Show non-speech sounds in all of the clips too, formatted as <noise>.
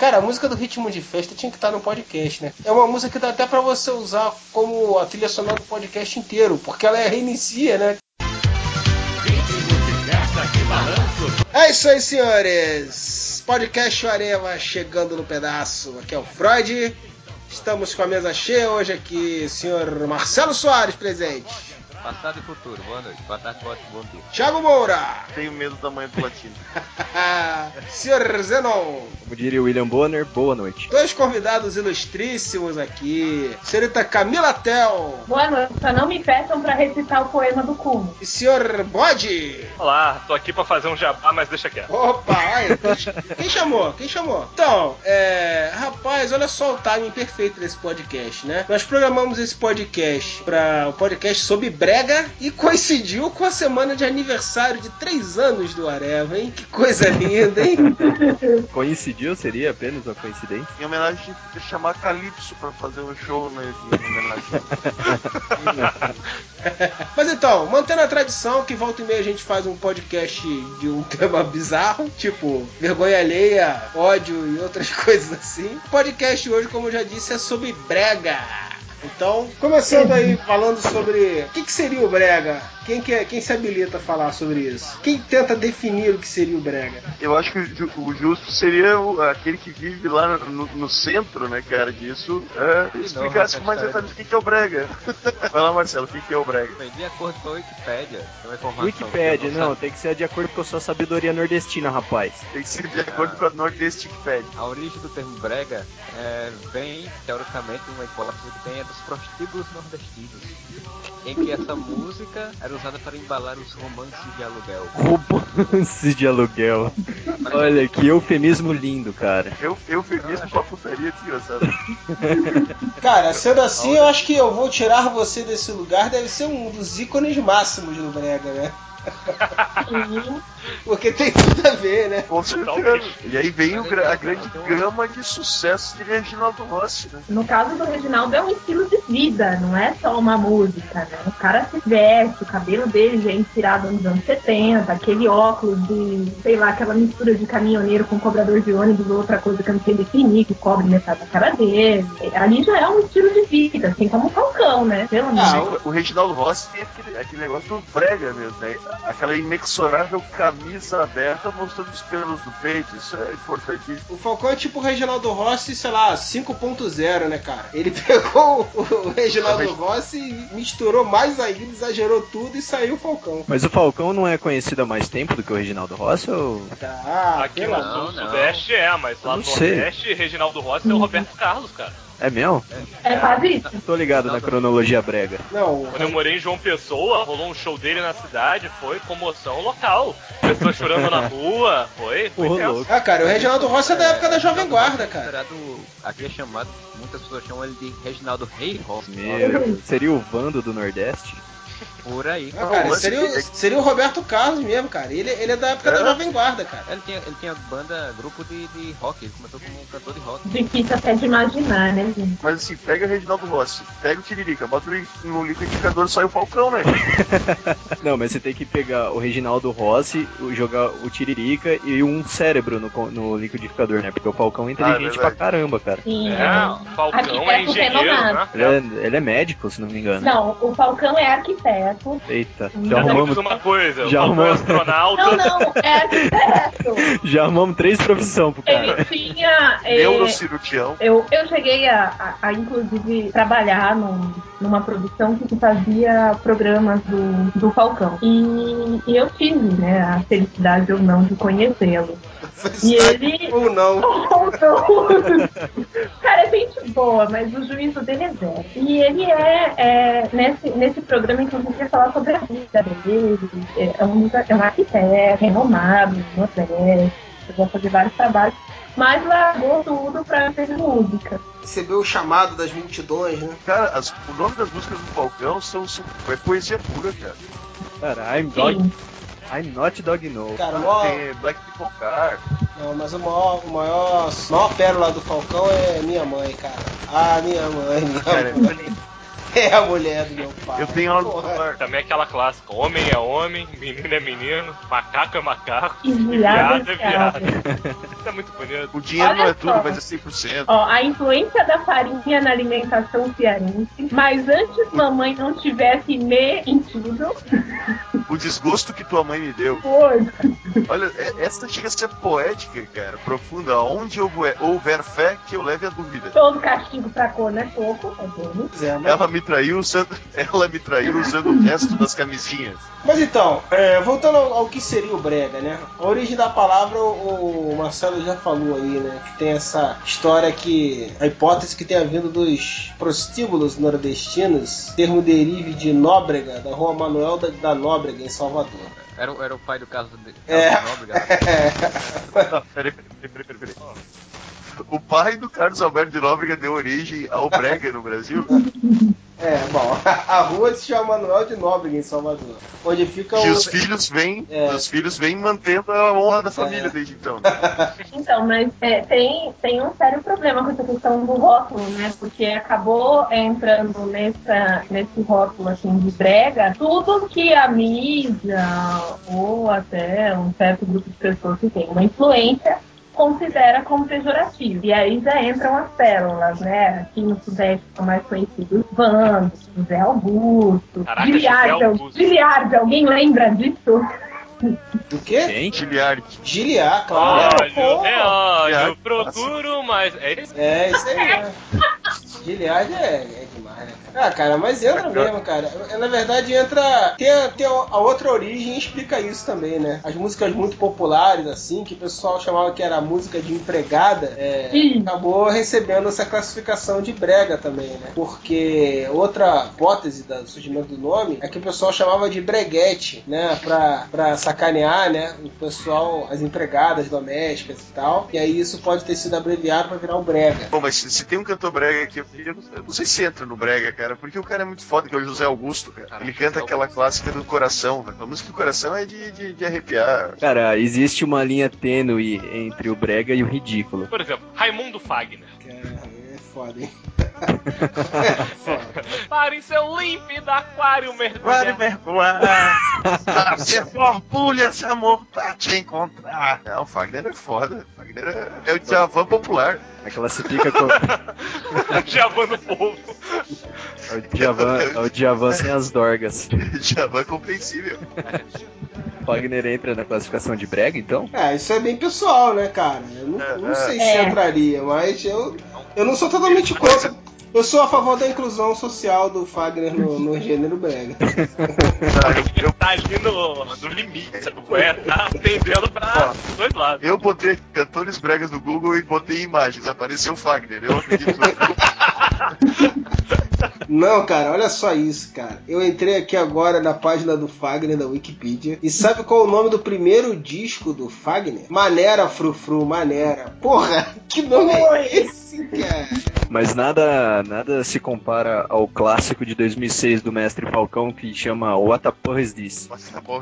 Cara, a música do Ritmo de Festa tinha que estar no podcast, né? É uma música que dá até pra você usar como a trilha sonora do podcast inteiro, porque ela reinicia, né? É isso aí, senhores. Podcast Areva chegando no pedaço. Aqui é o Freud. Estamos com a mesa cheia hoje aqui, senhor Marcelo Soares presente. Passado e futuro, boa noite. Boa tarde, boa, bom dia. Thiago Moura. Tenho medo do tamanho do latino. <laughs> senhor Zenon. Como diria William Bonner, boa noite. Dois convidados ilustríssimos aqui. Senhorita Camila Tel. Boa noite. Só não me peçam pra recitar o poema do Cumo. E senhor Bode. Olá, tô aqui pra fazer um jabá, mas deixa quieto. Opa, aí, quem, quem chamou? Quem chamou? Então, é. Rapaz, olha só o timing perfeito desse podcast, né? Nós programamos esse podcast para o um podcast sobre breve brega e coincidiu com a semana de aniversário de três anos do Areva, hein? Que coisa linda, hein? <laughs> Coincidiu? Seria apenas uma coincidência? Em homenagem de chamar Calypso pra fazer um show né, em homenagem. <laughs> Mas então, mantendo a tradição que volta e meia a gente faz um podcast de um tema bizarro, tipo vergonha alheia, ódio e outras <laughs> coisas assim. O podcast hoje, como eu já disse, é sobre brega. Então, começando aí falando sobre o que, que seria o brega. Quem, que é, quem se habilita a falar sobre isso? Quem tenta definir o que seria o brega? Eu acho que o justo seria aquele que vive lá no, no centro, né, cara, disso. É, explicasse com mais detalhes o que, que é o brega. Vai lá, Marcelo, o que, que é o brega? De acordo com a Wikipédia. Wikipédia, não, tem que ser de acordo com a sua sabedoria nordestina, rapaz. Tem que ser de acordo com a Nordeste Wikipédia. A origem do termo brega é, vem, teoricamente, uma hipótese que tem é dos prostíbulos nordestinos, em que essa música era usada para embalar os romances de aluguel. Romances de aluguel. Olha, que eufemismo lindo, cara. Eu, eufemismo pra putaria desgraçado. <laughs> Cara, sendo assim, eu acho que eu vou tirar você desse lugar, deve ser um dos ícones máximos do Brega, né? Porque tem tudo a ver, né? Com certeza. E aí vem o, a grande gama de sucesso de Reginaldo Rossi, né? No caso do Reginaldo é um estilo de vida, não é só uma música, né? O cara se veste, o cabelo dele já é inspirado nos anos 70, aquele óculos de, sei lá, aquela mistura de caminhoneiro com cobrador de ônibus ou outra coisa que eu não sei definir, que cobre metade da cara dele. Ali já é um estilo de vida, assim como o Falcão, né? Pelo ah, o, o Reginaldo Rossi tem aquele, aquele negócio do brega mesmo, né? Aquela inexorável camisa aberta mostrando os pelos do peito, isso é importantíssimo. O Falcão é tipo o Reginaldo Rossi, sei lá, 5.0, né, cara? Ele <laughs> pegou o Reginaldo Rossi e misturou mais ainda, exagerou tudo e saiu o Falcão. Mas o Falcão não é conhecido há mais tempo do que o Reginaldo Rossi ou. Ah, Aqui no não, Sudeste é, mas lá no Nordeste, Reginaldo Rossi é o Roberto Carlos, cara. É mesmo? É quase isso. Tô ligado na cronologia brega. Não. Quando eu morei em João Pessoa, rolou um show dele na cidade, foi comoção local. Pessoas chorando na rua, foi. foi louco. Ah, cara, o Reginaldo Rossi é da época da Jovem Guarda, cara. Aqui é chamado, muitas pessoas chamam ele de Reginaldo Rei Rossi. Seria o Vando do Nordeste? Por aí. Não, cara, seria, o, seria o Roberto Carlos mesmo, cara. Ele, ele é da época é. da Jovem Guarda, cara. Ele tinha, ele tinha banda, grupo de, de rock. Ele começou como um cantor de rock. Difícil até de imaginar, né, gente? Mas assim, pega o Reginaldo Rossi, pega o Tiririca, bota no liquidificador e sai o Falcão, né? <laughs> Não, mas você tem que pegar o Reginaldo Rossi, jogar o Tiririca e um cérebro no, no liquidificador, né? Porque o Falcão é inteligente ah, pra caramba, cara. Sim, é, o Falcão é engenheiro, né? Ele é, ele é médico, se não me engano. Não, o Falcão é arquiteto. Eita, já arrumamos uma coisa. Já arrumamos astronauta. Não, não, é arquiteto. <laughs> Já arrumamos três profissões pro cara. Ele tinha. É, Neurocirurgião. Eu, eu cheguei a, a, a inclusive, trabalhar num, numa produção que fazia programas do, do Falcão. E, e eu tive, né, a felicidade ou não de conhecê-lo. E ele. Ou não. <laughs> Ou não. Cara, é gente boa, mas o juízo dele é zero. E ele é, é nesse, nesse programa, inclusive, ia falar sobre a vida dele. É um, é um arquiteto, renomado, modeste, vai fazer vários trabalhos, mas largou tudo pra fazer música. Recebeu o chamado das multidões, né? Cara, as, o nome das músicas do Falcão são, são é poesia pura, cara. Cara, I'm Dog. I'm not dog no. Cara, o maior... Tem Black People Car. Não, mas o maior, o maior, maior pérola do Falcão é minha mãe, cara. Ah, minha mãe, minha cara, mãe. É a mulher do meu pai. Eu tenho algo Porra. pra falar. Também aquela clássica: homem é homem, menino é menino, macaco é macaco, E viado é viado. Isso é muito bonito. O dinheiro Olha não é tudo, só. mas é 100%. Ó, a influência da farinha na alimentação cearense, mas antes mamãe não tivesse mentido, <laughs> O desgosto que tua mãe me deu. foi. Olha, é- essa chega a ser poética, cara, profunda. Onde houver, houver fé, que eu leve a dúvida. Todo castigo pra cor é pouco, tá vendo? Pois é, mas- Ela me traiu usando, <laughs> ela me traiu usando o resto das camisinhas. Mas então, é, voltando ao, ao que seria o brega, né? A origem da palavra o, o Marcelo já falou aí, né? Que tem essa história que a hipótese que tenha vindo dos prostíbulos nordestinos, termo derive de Nóbrega, da Rua Manuel da, da Nóbrega em Salvador. Era, o- era o pai do Carlos de É. Nobre, galera. Não, <laughs> peraí, peraí, peraí, peraí, peraí. O pai do Carlos Alberto de Nóbrega deu origem ao brega no Brasil. <laughs> É, bom, <laughs> a rua se chama Manuel de Nóbrega em Salvador, onde fica E o os filhos vêm, É. os filhos vêm mantendo a honra da família É. desde então. <laughs> Então, mas é, tem, tem um sério problema com essa questão do rótulo, né? Porque acabou entrando nessa, nesse rótulo assim de brega tudo que a mídia ou até um certo grupo de pessoas que tem uma influência considera como pejorativo. E aí já entram as pérolas, né? Aqui no Sudeste são mais conhecidos Vando, José Augusto, Caraca. Giliardi, alguém lembra disso? do quê? Quem? Giliard. Giliar, claro. Olha, é, procuro, mas é isso. É, isso aí, né? Giliard é, é? Ah, cara, mas entra mesmo, cara. É, Na verdade, entra. Tem, a, tem a outra origem e explica isso também, né? As músicas muito populares, assim, que o pessoal chamava que era música de empregada, é, acabou recebendo essa classificação de brega também, né? Porque outra hipótese do surgimento do nome é que o pessoal chamava de breguete, né? Pra, pra sacanear, né? O pessoal, as empregadas domésticas e tal. E aí isso pode ter sido abreviado pra virar o brega. Bom, mas se, se tem um cantor brega aqui, eu, eu não- eu não sei se entra no brega, cara, porque o cara é muito foda, que é o José Augusto, cara. Ele canta aquela clássica do coração, velho. A música do coração é de, de, de arrepiar. Cara, existe uma linha tênue entre o brega e o ridículo. Por exemplo, Raimundo Fagner. Cara, é foda, hein? <laughs> é foda. Pare seu límpido aquário mergulhar. Vale mergulhar, você borbulha esse amor pra te encontrar. Não, o Fagner é foda. O Fagner é, é o Djavan popular. É classifica com Javando <laughs> o povo. é o Djavan, é o Djavan sem as dorgas. <laughs> Djavan é compreensível. Wagner entra na classificação de brega, então? É, isso é bem pessoal, né, cara? Eu não, eu não sei se É. entraria, mas eu, eu não sou totalmente contra. Eu sou a favor da inclusão social do Fagner no, no gênero brega. Tá, eu, Tá ali no, no limite, é, tá atendendo pra os dois lados. eu botei cantores bregas no Google e botei imagens. Apareceu o Fagner. Eu acredito. Não, cara, olha só isso, cara. Eu entrei aqui agora na página do Fagner da Wikipedia. E sabe qual é o nome do primeiro disco do Fagner? Manera Frufru, Manera. Porra, que nome é esse, cara? Mas nada, nada se compara ao clássico de 2006 do mestre Falcão que chama What a Porra is This?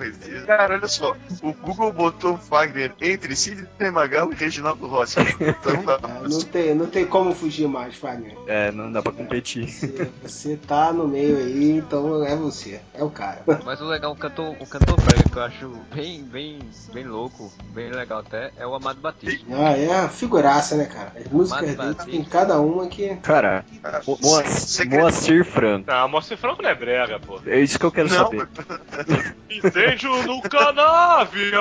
Esse- Cara, olha só. O Google botou o Fagner entre Sidney Magal e Reginaldo Rossi. Então, não. Ah, não, tem, não tem como fugir mais, Fagner. É, não dá pra competir. Você, você tá no meio aí, então é você. É o cara. Mas o legal, o cantor, o cantor brega que eu acho bem, bem, bem louco, bem legal até, é o Amado Batista. Ah, é a figuraça, né, cara? As músicas dele tem cada uma que. Cara, Segredo. Moacir Franco. Não, Moacir Franco não é brega, pô. É isso que eu quero Não, saber. <laughs> Incêndio no Canávia!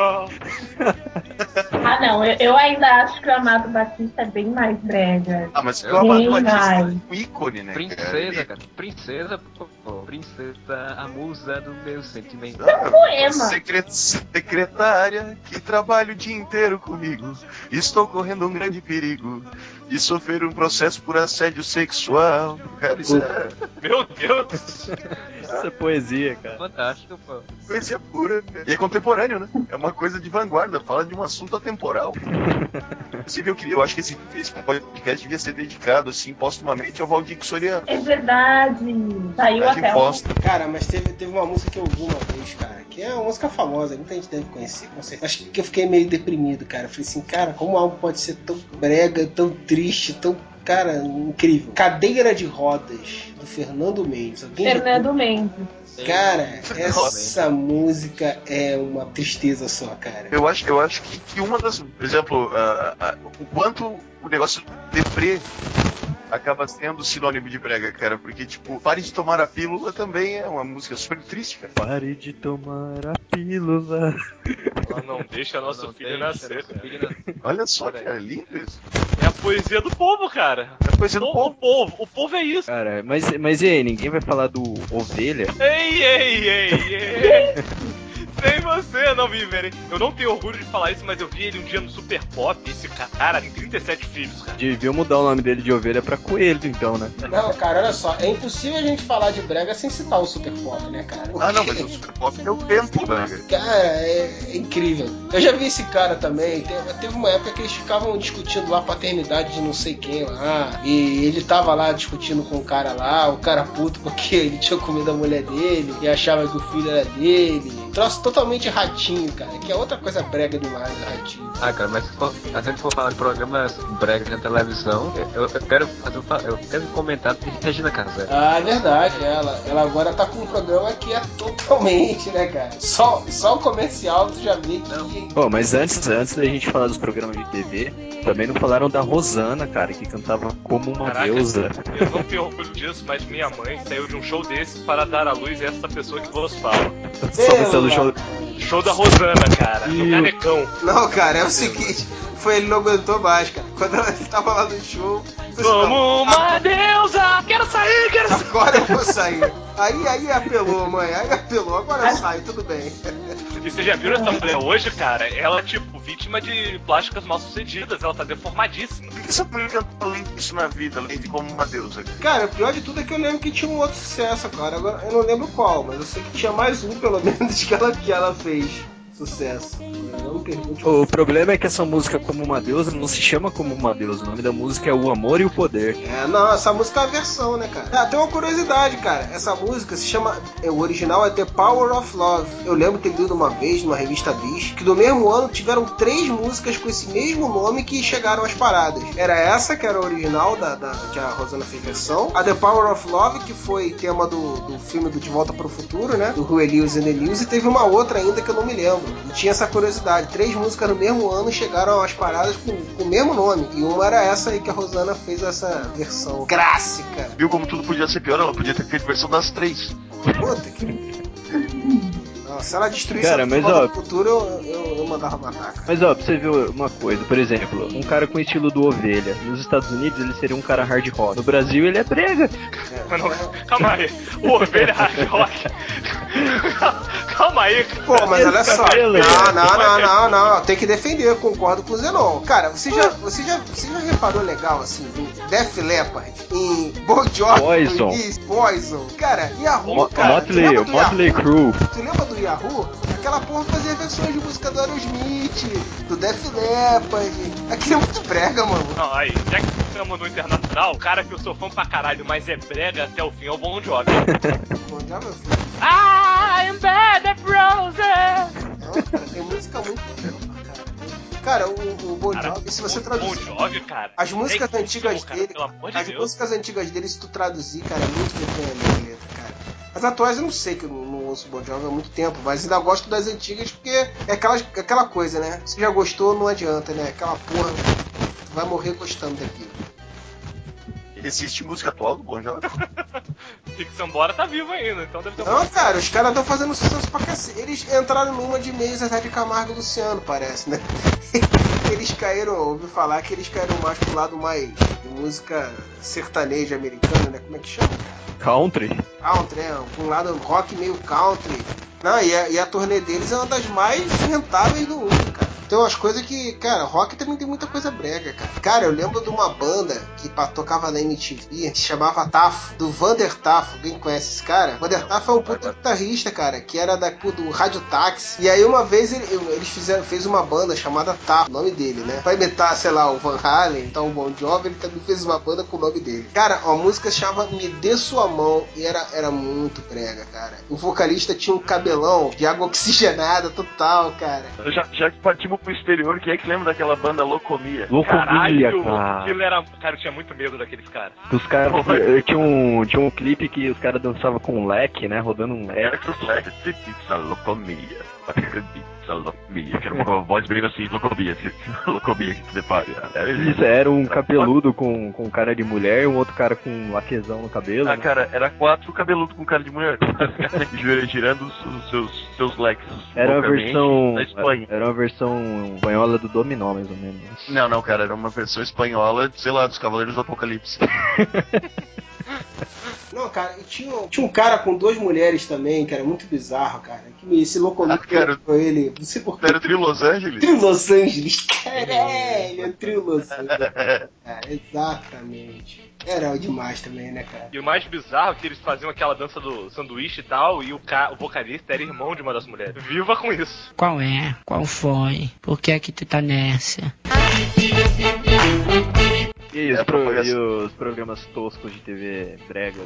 Ah, não, eu, eu ainda acho que o Amado Batista é bem mais brega. Ah, mas o Amado Bem Batista mais. um ícone, né? cara? Princesa, cara. Princesa, pô. Princesa, a musa do meu sentimento. Ah, poema. secret- secretária que trabalha o dia inteiro comigo. Estou correndo um grande perigo de sofrer um processo por assédio sexual. Cara, isso é <laughs> Meu Deus! Isso é poesia, cara. Fantástico, pô. poesia pura. E é contemporâneo, né? É uma coisa de vanguarda, fala de um assunto atemporal. <laughs> Você viu que eu acho que esse, esse podcast devia ser dedicado, assim, postumamente Valdir Soriano. É verdade. Saiu até posta. Cara, mas teve, teve uma música que eu ouvi uma vez, cara, que é uma música famosa, muita gente deve conhecer, com certeza. Acho que eu fiquei meio deprimido, cara. Eu falei assim, cara, como algo pode ser tão brega, tão triste, tão Cara, incrível. Cadeira de rodas do Fernando Mendes. Alguém já- Fernando Mendes. Cara, essa música é uma tristeza só, cara. Eu acho, eu acho que, que uma das. Por exemplo, ah, ah, o quanto o negócio deprê acaba sendo sinônimo de brega, cara. Porque, tipo, Pare de Tomar a Pílula também é uma música super triste, cara. Pare de tomar a pílula. Ela <laughs> não deixa nosso Não filho tem, nascer. nosso filho nascer. Olha só, cara, lindo isso. É a poesia do povo, cara. É coisa do O, o povo. povo, o povo é isso. Cara, mas, mas e aí, ninguém vai falar do Ovelha? Ei, ei, ei, ei. <laughs> Sem você não viverem. Eu não tenho orgulho de falar isso, mas eu vi ele um dia no Super Pop. Esse cara tem 37 filhos, cara. Devia mudar o nome dele de ovelha pra coelho, então, né? Não, cara, olha só, é impossível a gente falar de brega sem citar o Super Pop, né, cara? Ah, não, mas o Super Pop é o tempo, brega. Cara, é incrível. Eu já vi esse cara também. Teve, teve uma época que eles ficavam discutindo lá a paternidade de não sei quem lá. E ele tava lá discutindo com o cara lá, o cara puto porque <laughs> ele tinha comido a mulher dele e achava que o filho era dele. Troço totalmente ratinho, cara. Que é outra coisa brega demais, ratinho. Ah, cara, mas se for- a gente for falar de programas bregas na televisão, eu, eu quero fazer um, fa- eu quero comentário de Regina Casé. Ah, é verdade, ela, ela agora tá com um programa que é totalmente, né, cara? Só, só o comercial tu já vê que. Pô, mas antes, antes da gente falar dos programas de TV, também não falaram da Rosana, cara, que cantava como uma Caraca. deusa. Eu não tenho orgulho disso, mas minha mãe saiu de um show desse para dar à luz essa pessoa que vos fala. Só pensando no show. Show da Rosana, cara, no Ih. Canecão. Não, cara, é o seguinte. Foi ele não aguentou mais, cara. Quando ela <laughs> tava lá no show. Como "Não, uma deusa! Quero sair, quero sair! Agora eu vou sair. Aí, aí apelou, mãe. Aí apelou. Agora eu saio, tudo bem. E você já viu essa mulher hoje, cara? Ela, tipo, vítima de plásticas mal sucedidas, ela tá deformadíssima. Por que essa mulher cantou além disso na vida, além de como uma deusa? cara? Cara, o pior de tudo é que eu lembro que tinha um outro sucesso, cara. Agora eu não lembro qual, mas eu sei que tinha mais um, pelo <laughs> menos, que ela, que ela fez sucesso. Não me pergunte. O problema é que essa música Como uma Deusa não se chama Como uma Deusa. O nome da música é O Amor e o Poder. É, não, essa música é uma versão, né, cara? Ah, tem uma curiosidade, cara. Essa música se chama. é, O original é The Power of Love. Eu lembro ter lido uma vez numa revista Bis que no mesmo ano tiveram três músicas com esse mesmo nome que chegaram às paradas. Era essa, que era a original da, da- que a Rosana fez versão. A The Power of Love, que foi tema do, do filme do De Volta para o Futuro, né? Do Rui Lewis and the News. E teve uma outra ainda que eu não me lembro. E tinha essa curiosidade. Três músicas no mesmo ano chegaram às paradas com, com o mesmo nome. E uma era essa aí que a Rosana fez essa versão clássica. Viu como tudo podia ser pior? Ela podia ter feito versão das três. Puta que. Não, se ela destruísse Cara, a mas, ó- pro futuro, eu, eu, eu mandava matar, cara. Mas ó, pra você ver uma coisa, por exemplo, um cara com o estilo do Ovelha. Nos Estados Unidos ele seria um cara hard rock. No Brasil ele é brega. Mas não, calma aí, o ovelha hard rock. <laughs> calma aí, cara. Pô, mas olha só. cabelo, Não, cara. não, não, não, não. Tem que defender, eu concordo com o Zenon. Cara, você já, você já, você já reparou legal assim em Def Leppard, em Bon Jovi, Poison. Poison. Cara, Yahoo, Mo- cara. tu Motley, lembra do Motley? Crue. Tu lembra do Yahoo? Aquela porra fazia versões de música do Aerosmith, do Def Leppard. Aquilo é muito brega, mano. Não, aí, já que estamos no internacional, o cara que eu sou fã pra caralho, mas é brega até o fim é o Bon Jovi. <laughs> Bon Jovi é foda. I'm bad at Frozen. Não, cara, tem música muito cara. Cara, o, o Bon Jovi, se você o traduzir. Bon Jovi, cara. As músicas é antigas cara, dele, de as Deus. músicas antigas dele, se tu traduzir, cara, é muito vergonha a letra, cara. As atuais eu não sei, que eu não, ouço Bon Jovi há muito tempo, mas ainda gosto das antigas porque é aquela, aquela coisa, né? Se já gostou, não adianta, né? Aquela porra, vai morrer gostando daquilo. Existe música atual do Bon Jovi? Rick <laughs> Sambora tá vivo ainda, então deve ter Não, cara, os caras estão fazendo sucesso pra cacete. Eles entraram numa de meio Zé de Camargo e Luciano, parece, né? <laughs> Eles caíram, ouvi falar que eles caíram mais pro lado mais de música sertaneja americana, né? Como é que chama, cara? Country. country, é, um lado rock meio country. Não, e a, e a turnê deles é uma das mais rentáveis do mundo, cara. Tem umas coisas que, cara, rock também tem muita coisa brega, cara. Cara, eu lembro de uma banda que tocava na MTV, que se chamava Tafo, do Vander Tafo. Alguém conhece esse cara? Vander Tafo é um puta guitarrista, cara, que era da, do Rádio Táxi. E aí uma vez ele- eles fizeram, fez uma banda chamada Tafo, o nome dele, né? Pra imitar, sei lá, o Van Halen, então o Bon Jovi, ele também fez uma banda com o nome dele. Cara, a música se chama Me Dê Sua Mão e era, era muito brega, cara. O vocalista tinha um cabelão de água oxigenada total, cara. Já, já que partimos pro exterior, quem é que lembra daquela banda Locomia? Locomia, Caralho, cara. aquilo era. Cara, eu tinha muito medo daqueles caras. Os caras. Tinha um, tinha um clipe que os caras dançavam com um leque, né? Rodando um leque. Era que os moleques, pizza Locomia. Locomia. Que era uma voz bem assim, Locomia. Locomia que faz. Era Isso, era um cabeludo com, com cara de mulher e um outro cara com laquezão no cabelo. Ah, né? cara, era quatro cabeludo com cara de mulher. <laughs> Tirando os, os seus, seus leques. Era loucamente, versão. Da Espanha. Era uma versão espanhola do Dominó, mais ou menos. Não, não, cara, era uma versão espanhola, sei lá, dos Cavaleiros do Apocalipse. <laughs> Não, cara, e tinha, tinha um cara com duas mulheres também, que era muito bizarro, cara. Que me, esse locomotor Ah, cara. com ele. Não sei por Era Trio Los Angeles? Trio Los Angeles, <laughs> caralho, Trio Los <laughs> Angeles. É, exatamente. Era demais também, né, cara? E o mais bizarro é que eles faziam aquela dança do sanduíche e tal, e o, ca... o vocalista era irmão de uma das mulheres. Viva com isso. Qual é? Qual foi? Por que é que tu tá nessa? E os, É, pro- e os programas toscos de TV brega.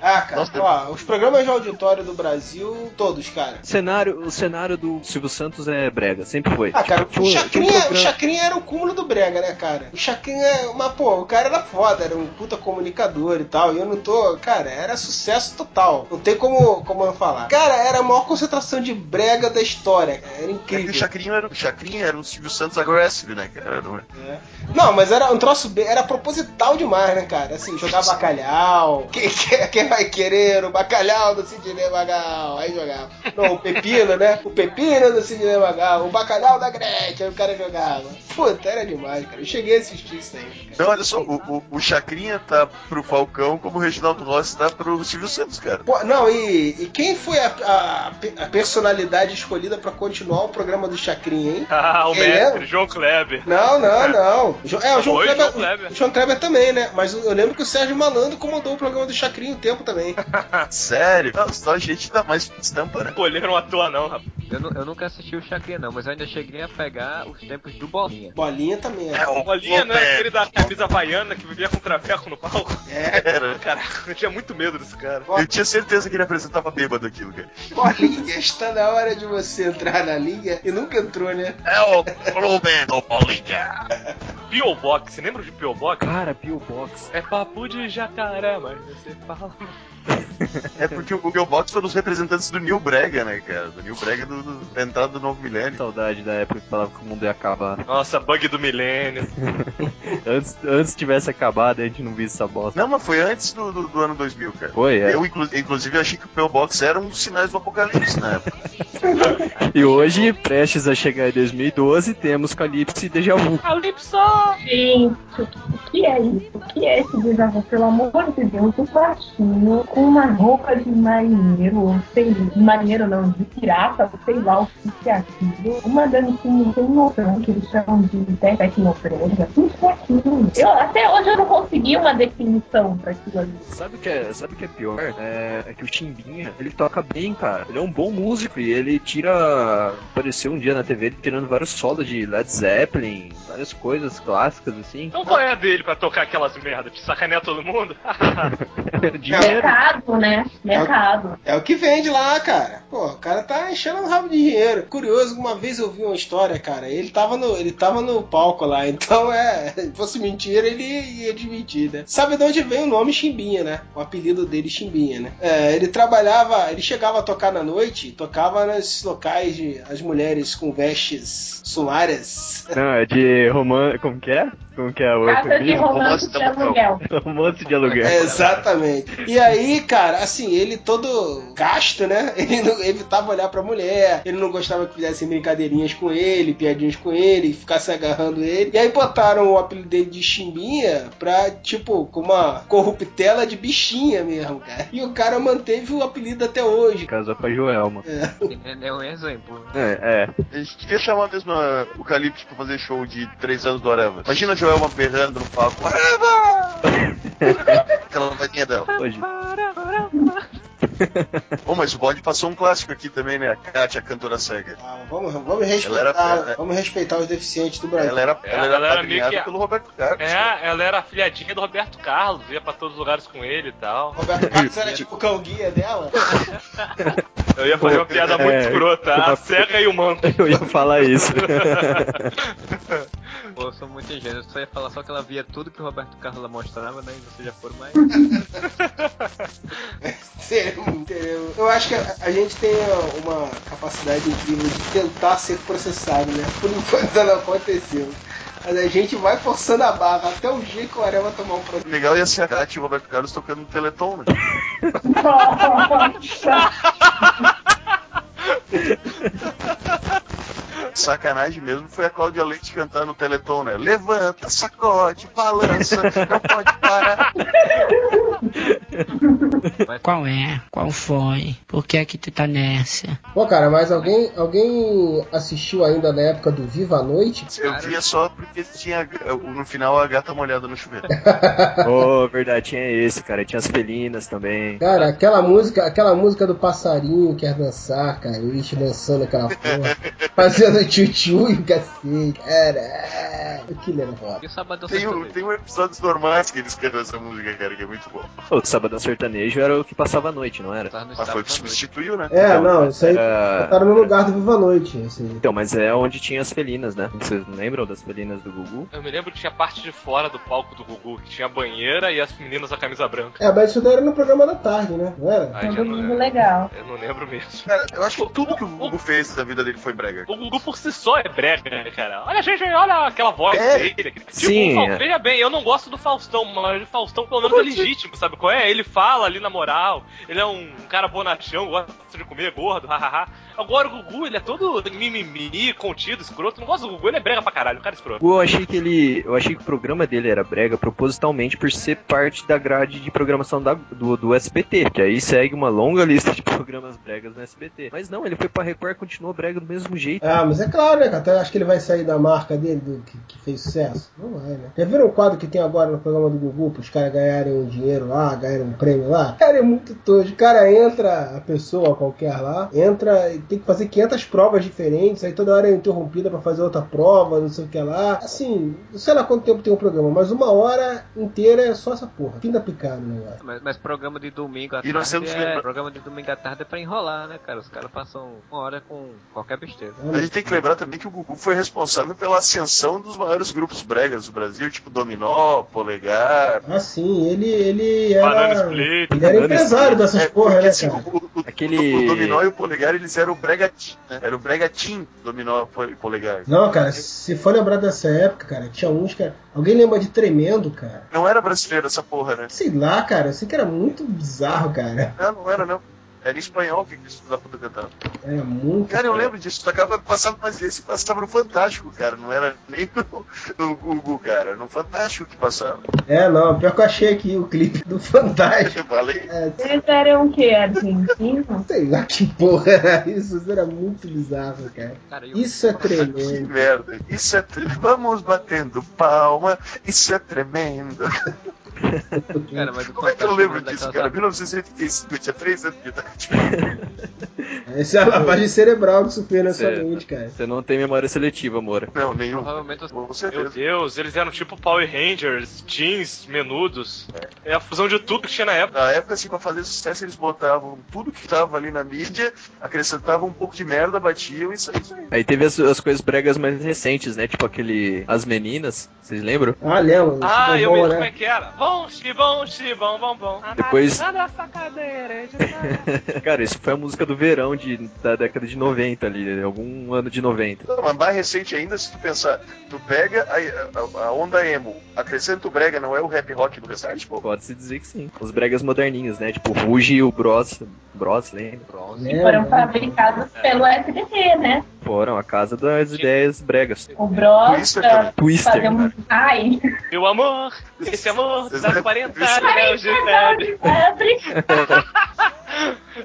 Ah, cara, Nossa, ó, os programas de auditório do Brasil, todos, cara. Cenário, o cenário do Silvio Santos é brega, sempre foi. Ah, cara, Tinha o Chacrinha, o programa- Chacrinha era o cúmulo do brega, né, cara? O Chacrinha, mas pô, o cara era foda, era um puta comunicador e tal. E eu não tô, cara, era sucesso total. Não tem como, como eu falar. Cara, era a maior concentração de brega da história, cara. Era É incrível. o Chacrinha era, o Chacrinha era um Silvio Santos aggressive, né, cara? Não é? É. Não, mas era um troço era proposital demais, né, cara? Assim, jogar <laughs> bacalhau. Quem, quem, quem vai querer o bacalhau do Sidney Magal? Aí jogava. Não, o pepino, né? O pepino do Sidney Magal. O bacalhau da Gretchen. Aí o cara jogava. Puta, era demais, cara. Eu cheguei a assistir isso aí. cara. Não, olha só, o, o, o Chacrinha tá pro Falcão como o Reginaldo Rossi tá pro Silvio Santos, cara. Pô, não, e, e quem foi a, a- a personalidade escolhida pra continuar o programa do Chacrinha, hein? <laughs> Ah, o Ele mestre, é? João Kleber. Não, não, não. Jo- É, o João, Foi, Kleber, João Kleber. O João Kleber também, né? Mas eu lembro que o Sérgio Malandro comandou o programa do Chacrinha um tempo também. <laughs> Sério? Não, só a gente dá mais estampa, né? Escolheram à toa não, rapaz. Eu, eu nunca assisti o Chacrinha não, mas eu ainda cheguei a pegar os tempos do Bolinha. Bolinha também. É, o Bolinha, né? Roberto. Aquele da camisa havaiana que vivia com traveco no palco. É, Era. Caraca, eu tinha muito medo desse cara. Eu tinha certeza que ele apresentava bêbado aquilo, cara. Bolinha, está na hora de você entrar na linha e nunca entrou, né? É o Roberto Paulinha. P.O. Box, você lembra de P.O. Box? Cara, Pio Box. É papo de jacaré, mas você fala... <laughs> É porque o Google Box foi dos representantes do New Brega, né, cara? Do New Brega do, do- da entrada do novo milênio. Saudade da época que falava que o mundo ia acabar. Nossa, bug do milênio. <laughs> Antes, antes tivesse acabado, a gente não visse essa bosta. Não, mas foi antes do, do, do ano 2000, cara. Foi, é. Eu, inclu- inclusive, achei que o P.O. Box era um dos sinais do apocalipse na época. <laughs> E hoje, prestes a chegar em 2012, temos Calypso e Deja Vu. Calypso! Gente, o que é isso? O que é esse desafio? Pelo amor de Deus, um quartinho com uma roupa de marinheiro, ou sei de marinheiro não, de pirata, ou sei lá o que é aquilo. Uma dancinha sem noção, que eles chamam de tecnoprega. O que é aquilo? Eu, até hoje eu não consegui uma definição pra aquilo ali. Sabe o que é, sabe o que é pior? É, é que o Chimbinha, ele toca bem, cara. Ele é um bom músico e ele tira. Apareceu um dia na TV ele tirando vários solos de Led Zeppelin, várias coisas clássicas assim. Então qual é a dele pra tocar aquelas merdas? De sacanear todo mundo? <laughs> <laughs> Dinheiro. Mercado, né? Mercado. É o que vende lá, cara. Pô, o cara tá enchendo um rabo de dinheiro. Curioso, uma vez eu vi uma história, cara. Ele tava no, ele tava no palco lá, então é. Se fosse mentira, ele ia admitir, né? Sabe de onde vem o nome Chimbinha, né? O apelido dele Chimbinha, né? É, ele trabalhava, ele chegava a tocar na noite, tocava nos locais de as mulheres com vestes sumárias. Não, é de romance. Como que é? Como que é o Casa de romance de aluguel. <laughs> Romance de aluguel. É, exatamente. E aí, cara, assim, ele todo gasto, né? <laughs> Ele não evitava olhar pra mulher, ele não gostava que fizessem brincadeirinhas com ele, piadinhas com ele, ficasse agarrando ele. E aí botaram o apelido dele de Chimbinha pra, tipo, com uma corruptela de bichinha mesmo, cara. E o cara manteve o apelido até hoje. Casou com a Joelma. É, é um exemplo. É, é. A gente devia chamar mesmo a- o Calypso pra fazer show de 3 anos do Areva. Imagina a Joelma berrando no palco. <laughs> Aquela vozinha dela. Hoje. Ô, mas o bode passou um clássico aqui também, né? A Kátia, a cantora cega. Ah, vamos, vamos respeitar, era- vamos respeitar os deficientes do Brasil. Ela era, É, ela era ela era meio que pelo Roberto Carlos. É, ela era do Roberto Carlos, ia pra todos os lugares com ele e tal. Roberto Carlos era tipo o cão guia dela. <laughs> Eu ia fazer uma piada muito É, escrota. A cega e o manto. <laughs> Eu ia falar isso. Pô, eu sou muito ingênuo, eu só ia falar só que ela via tudo que o Roberto Carlos mostrava, né? E vocês já foram mais. <laughs> Eu acho que a, a gente tem uma capacidade incrível de tentar ser processado, né? Por enquanto não aconteceu. Mas a gente vai forçando a barra até o dia que o Areva tomar um processo. Legal ia ser a Kat e o Roberto Carlos tocando no Teleton, né? <laughs> <laughs> Sacanagem mesmo foi a Cláudia Leite cantar no Teleton, né? Levanta, sacode, balança, não pode parar. <laughs> <laughs> Qual é? Qual foi? Por que é que tu tá nessa? Pô, cara, mas alguém, alguém assistiu ainda na época do Viva a Noite? Eu via só porque tinha no final a gata molhada no chuveiro. <laughs> oh, verdade, tinha esse, cara. Tinha as felinas também. Cara, aquela música, aquela música do passarinho quer dançar, cara, o Ixi dançando aquela porra, <laughs> fazendo tchutchu e o cacete, cara, aquilo era foda. E o Sabadão Tem, um, tem um episódios normais que eles cantam essa música, cara, que é muito bom. O Sabadão Sertanejo era o que passava a noite, não era? Sábado foi o que substituiu, né? É, não, isso aí Era- botaram no lugar do Viva a Noite, aí. Então, mas é onde tinha as felinas, né? Vocês lembram das felinas do Gugu? Eu me lembro que tinha parte de fora do palco do Gugu, que tinha a banheira e as meninas a camisa branca. É, mas isso daí era no programa da tarde, né? Não era? Aí Um não, legal. eu não lembro mesmo. Cara, eu acho que tudo que o Gugu fez da vida dele foi brega. O Gugu por si só é brega, né, cara? Olha, gente, olha aquela voz É. dele. Tipo, Sim, é. veja bem, eu não gosto do Faustão, mas o Faustão pelo menos é legítimo, sabe qual é? Ele fala ali na moral, ele é um cara bonachão, gosta de comer gordo, <laughs> hahaha. Agora o Gugu, ele é todo mimimi, contido, escroto. Não gosto do Gugu, ele é brega pra caralho, o cara é escroto. Eu achei que ele. Eu achei que o programa dele era brega propositalmente por ser parte da grade de programação da- do, do SBT. Que aí segue uma longa lista de <laughs> programas bregas no SBT. Mas não, ele foi pra Record e continuou brega do mesmo jeito. Ah, mas é claro, né, cara? Até acho que ele vai sair da marca dele, do, que, que fez sucesso. Não vai, né? Já viram o quadro que tem agora no programa do Gugu, pros caras ganharem um dinheiro lá, ganharem um prêmio lá? Cara, é muito tosco. O cara entra, a pessoa qualquer lá, entra e tem que fazer 500 provas diferentes, aí toda hora é interrompida pra fazer outra prova, não sei o que lá. Assim, sei lá quanto tempo tem o programa, mas uma hora inteira é só essa porra. Fim da picada o negócio. Mas, mas programa de domingo à E nós tarde temos é... Programa de domingo à tarde é pra enrolar, né, cara? Os caras passam uma hora com qualquer besteira. A gente tem que lembrar também que o Gugu foi responsável pela ascensão dos maiores grupos bregas do Brasil, tipo Dominó, Polegar. Ah, sim, ele, ele Banana era. Split. Ele era empresário dessas É, porra, porque, né, assim, cara? o, o- Aquele- o Dominó e o Polegar, eles eram o Brega Team, né? Era o Brega Team, Dominó e Polegar. Não, cara, se for lembrar dessa época, cara, tinha uns, cara. Alguém lembra de Tremendo, cara? Não era brasileiro essa porra, né? Sei lá, cara, eu sei que era muito bizarro, cara. Não, não era não. Era em espanhol que eles da puta cantavam. Era muito. Cara, eu lembro disso. Tocava, passava, mas esse passava no Fantástico, cara. Não era nem no, no Gugu, cara. No Fantástico que passava. É, não, pior que eu achei aqui o clipe do Fantástico. Eu <laughs> falei. É, Eles eram o quê? Argentinos? <laughs> sei lá que porra era isso. Isso era muito bizarro, cara. Cara, e o- Isso é Que tremendo. merda. Isso é. tre- Vamos batendo palma. Isso é tremendo. <laughs> Cara, mas Como é que eu lembro manda disso, cara? 1985, eu tinha 3 anos de idade. <laughs> Essa é a lavagem cerebral que sofreu na sua Cê- mente, cara. Você não tem memória seletiva, Moura. Não, nenhum. Provavelmente Com Meu. Deus, eles eram tipo Power Rangers, jeans, menudos. É a fusão de tudo que tinha na época. Na época, assim, pra fazer sucesso, eles botavam tudo que tava ali na mídia, acrescentavam um pouco de merda, batiam e isso aí. isso aí. Aí teve as, as coisas bregas mais recentes, né? Tipo aquele. As Meninas, vocês lembram? Ah, lembro. Ah, eu bom, me lembro né? como é que era. Vão, xi, vão, xi, vão, vão, vão. Depois- <laughs> Cara, isso foi a música do verão de, da década de 90 ali, algum ano de 90. Não, mas mais recente ainda, se tu pensar, tu pega a, a- a onda emo, acrescenta o brega, não é o rap rock do Restart, pô. Pode-se dizer que sim. Os bregas moderninhos, né? Tipo o Ruge e o Bros. Bros, lembra? Lembro, Foram lembro. fabricados pelo SBT, né? Foram a casa das ideias bregas. O Bros Twister. Twister. fazer um. Ai, Meu amor, esse amor Vocês dá lembram? 40 Parei anos de febre. febre.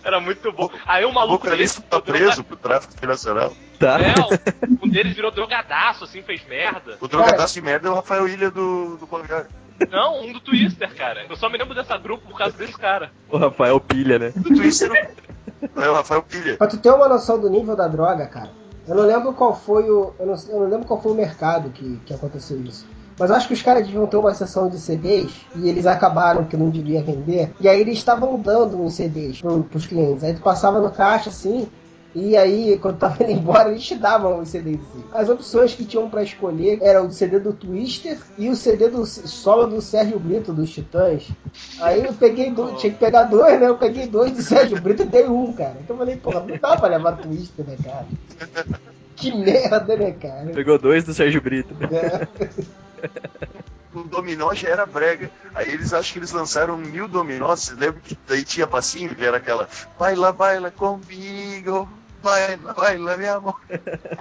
Era muito bom. Aí o O maluco vocalista tá virou preso pro tráfico internacional. Tá? É, um- <laughs> um deles virou drogadaço, assim, fez merda. O drogadaço de merda é o Rafael Ilha do, do. Não, um do Twister, cara. Eu só me lembro dessa grupo por causa desse cara. O Rafael Pilha, né? Do Twister não é o Rafael Pilha. Pra tu ter uma noção do nível da droga, cara, eu não lembro qual foi o. Eu não, eu não lembro qual foi o mercado que, que aconteceu isso. Mas acho que os caras deviam ter uma sessão de CDs e eles acabaram que não devia vender. E aí eles estavam dando uns CDs pro, pros clientes. Aí tu passava no caixa assim. E aí, quando tava indo embora, eles te davam os CDs. As opções que tinham pra escolher eram o CD do Twister e o CD do solo do Sérgio Brito, dos Titãs. Aí eu peguei dois, tinha que pegar dois, né? Eu peguei dois do Sérgio Brito e dei um, cara. Então eu falei, porra, não dá pra levar Twister, né, cara? Que merda, né, cara? Pegou dois do Sérgio Brito. É. <laughs> O dominó já era brega. Aí eles acham que eles lançaram mil dominós. Vocês lembram que daí tinha passinho, que era aquela Baila, baila comigo. Baila, baila, meu <laughs> amor.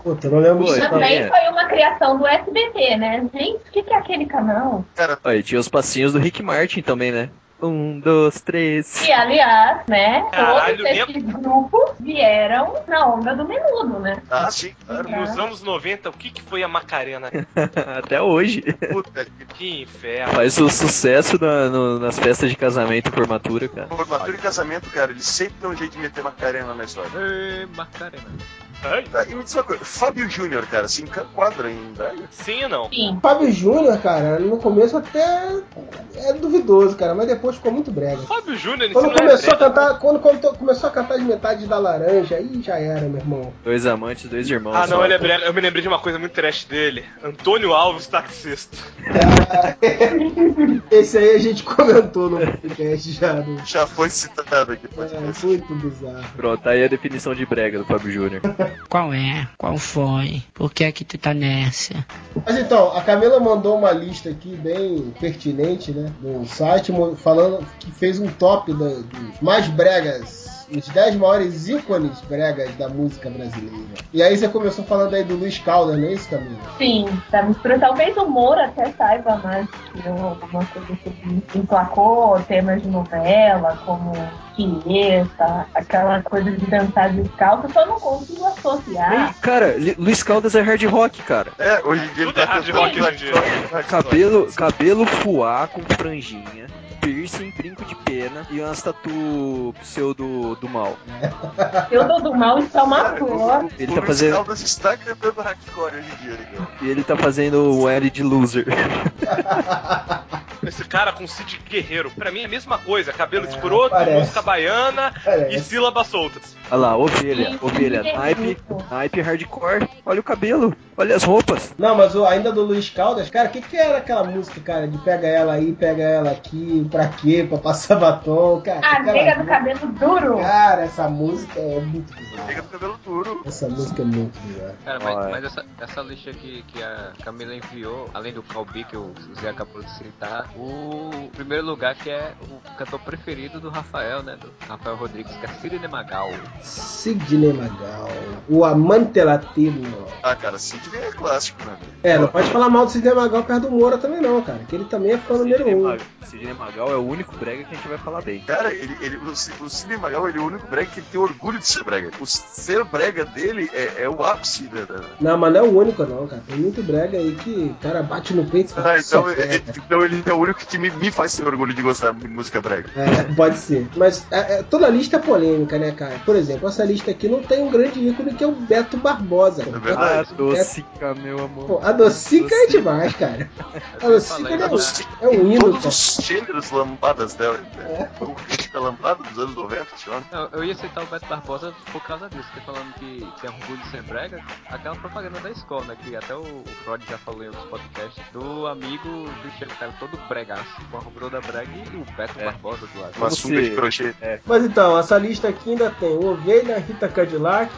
Puta, eu não lembro disso. não. Também é. foi uma criação do SBT, né? Gente, o que, que é aquele canal? Cara, Aí tinha os passinhos do Rick Martin também, né? Um, dois, três. E, aliás, né? Caralho, todos esses grupos vieram na onda do menudo, né? ah, sim, claro. Nos anos 90, o que, que foi a Macarena? <laughs> Até hoje. Puta que Que inferno. Faz o sucesso na- no- nas festas de casamento e formatura, cara. formatura e casamento, cara, eles sempre dão um jeito de meter Macarena na história. Ê, Macarena. Tá, e me diz uma coisa, Fábio Júnior, cara, se enquadra ainda. Sim ou não? Sim. Fábio Júnior, cara, no começo até é duvidoso, cara, mas depois ficou muito brega. Fábio Júnior, Quando é começou a brega. cantar, quando, quando começou a cantar de metade da laranja, aí já era, meu irmão. Dois amantes, dois irmãos. Ah, não, ele é brega. Eu me lembrei de uma coisa muito trash dele. Antônio Alves, taxista. <laughs> Esse aí a gente comentou no podcast já. No... Já foi citado aqui. É muito bizarro. Pronto, tá aí a definição de brega do Fábio Júnior. Qual é? Qual foi? Por que é que tu tá nessa? Mas então, a Camila mandou uma lista aqui bem pertinente, né? No site, falando que fez um top dos mais bregas. Os 10 maiores ícones bregas da música brasileira. E aí você começou falando aí do Luiz Caldas, não é isso, Camila? Sim, da mistura. Talvez o Moura até saiba mais que eu, alguma coisa sobre isso. Emplacou temas de novela, como Tieta, aquela coisa de dançar descalço. Só não consigo associar. Ei, cara, Luiz Caldas é hard rock, cara. É, hoje em dia Tudo é hard tentando rock hoje em dia. hard Cabelo, cabelo fuá com franjinha, piercing, brinco de pena e umas tatu pseudo do mal. Eu dou do mal está uma Cara, flor. o, Ele o tá fazendo- Caldas está cantando hardcore hoje em dia. Cara. E ele tá fazendo o L de loser. Esse cara com Cid Guerreiro. Pra mim é a mesma coisa. Cabelo É, escroto, parece. música baiana e Parece. sílabas soltas. Olha lá, ovelha, Sim, ovelha, naipe, naipe hardcore. Olha o cabelo, olha as roupas. Não, mas o- ainda do Luiz Caldas, cara, o que, que era aquela música, cara, de pega ela aí, pega ela aqui, pra quê? Pra passar <laughs> batom, cara. A aquela nega do música- cabelo duro. Cara, essa música é muito bizarra. do cabelo duro. Essa música é muito bizarra. Cara, mas, mas essa, essa lista que, que a Camila enviou, além do Calbi que o Zé acabou de citar, o primeiro lugar que é o cantor preferido do Rafael, né? Do Rafael Rodrigues, que é Sidney Magal. Sidney Magal, o amante latino. Ah, cara, Sidney é clássico, né? É, não pode falar mal do Sidney Magal perto do Moura também não, cara, que ele também é fã número um. Mag- Sidney Magal é o único brega que a gente vai falar bem. Cara, ele, ele, o, o Sidney Magal ele é o único brega que tem orgulho de ser brega. O ser brega dele é, é o ápice da. da- Não, mas não é o único não, cara. Tem muito brega aí que o cara bate no peito e fala, Ah, então, "Só é- brega". então ele é o único que me, me faz ter orgulho de gostar de música brega. É, pode ser. Mas é, é, toda lista é polêmica, né, cara? Por exemplo, essa lista aqui não tem um grande ícone que é o Beto Barbosa. É Ah, verdade. Docica, meu amor. Pô, a Docica é demais, cara. <laughs> A Docica falei, ele é, Todos- um- é um hino, Todos cara. os gêneros lambadas dela. né? O hit da lambada dos anos 90, senhor. Não, eu ia citar o Beto Barbosa por causa disso, que falando que tem orgulho de ser brega, aquela propaganda da escola, né? Que até o, o Freud já falou em outros podcasts, do amigo do Chico, cara, todo bregaço, com a rubro da brega e o Beto É. Barbosa do lado. Uma Como sunga se- de crochê. Mas então, essa lista aqui ainda tem o Ovelha, Rita Cadillac,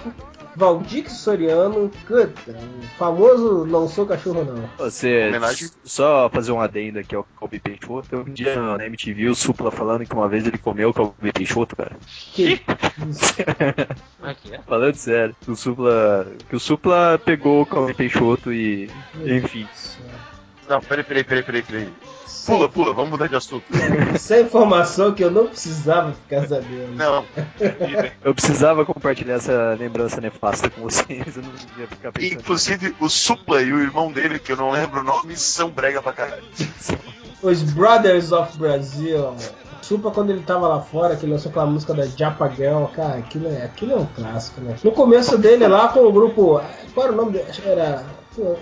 Valdir Soriano, puta, o famoso Não Sou Cachorro Não. Você, Homenagem. só fazer um adendo aqui ao Calbi Peixoto. Um dia na MTV o Supla falando que uma vez ele comeu o Calbi Peixoto, cara. Que... <laughs> Falando sério. O Supla. Que o Supla pegou o Calbi Peixoto e. Enfim. Não, peraí, peraí, peraí, peraí, peraí. Pula, pula, vamos mudar de assunto. Isso é informação que eu não precisava ficar sabendo. Não. Eu precisava compartilhar essa lembrança nefasta com vocês. Eu não ia ficar pensando. inclusive o Supla e o irmão dele, que eu não lembro o nome, são brega pra caralho. Os Brothers of Brazil. Supa quando ele tava lá fora, que lançou aquela música da Japa Girl, cara, aquilo é, aquilo é um clássico, né? No começo dele lá com o grupo. Qual era o nome dele? Acho que era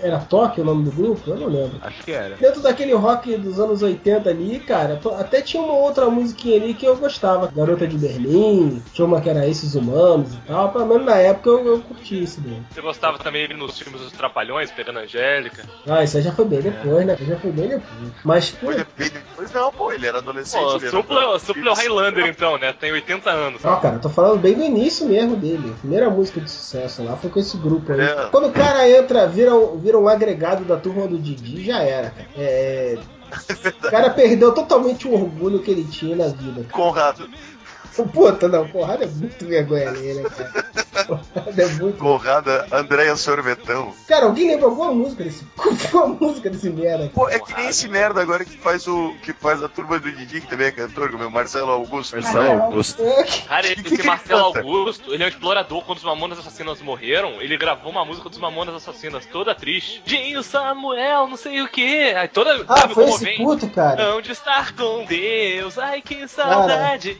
Era Tóquio o nome do grupo? Eu não lembro. Acho que era. Dentro daquele rock dos anos 80 ali, cara, até tinha uma outra musiquinha ali que eu gostava. Garota de Berlim, tinha uma que era Esses Humanos e tal. Pelo menos na época eu, eu curti isso daí. Você gostava também ele nos filmes dos Trapalhões, pegando a Angélica. Ah, isso aí já foi bem depois, né? Já foi bem depois. Mas, pô, Foi bem depois, não, pô, ele era adolescente. Pô, ele era supla, supla é o Highlander então, né? Tem 80 anos. Ó, cara, eu tô falando bem do início mesmo dele. A primeira música de sucesso lá foi com esse grupo aí. É. Quando o cara entra, vira, vira um agregado da turma do Didi, já era, cara. É, <laughs> o cara perdeu totalmente o orgulho que ele tinha na vida. Conrado. Puta, não, porrada é muito vergonha alheia, né, cara? Porrada é muito. Conrada, Andréia Sorvetão. Cara, alguém lembra alguma música desse. <laughs> Qual a música desse merda? Pô, é que nem esse merda agora que faz o. que faz a turma do Didi, que também é cantor, como é o Marcelo Augusto. Marcelo Augusto. É, que- Cara, Que que esse ele Marcelo canta? Augusto, ele é um explorador. Quando os Mamonas Assassinas morreram, ele gravou uma música dos Mamonas Assassinas, toda triste. Dinho Samuel, não sei o que. Aí toda. Ah, sabe foi esse vem? puto, cara. Onde estar com Deus? Ai, que saudade.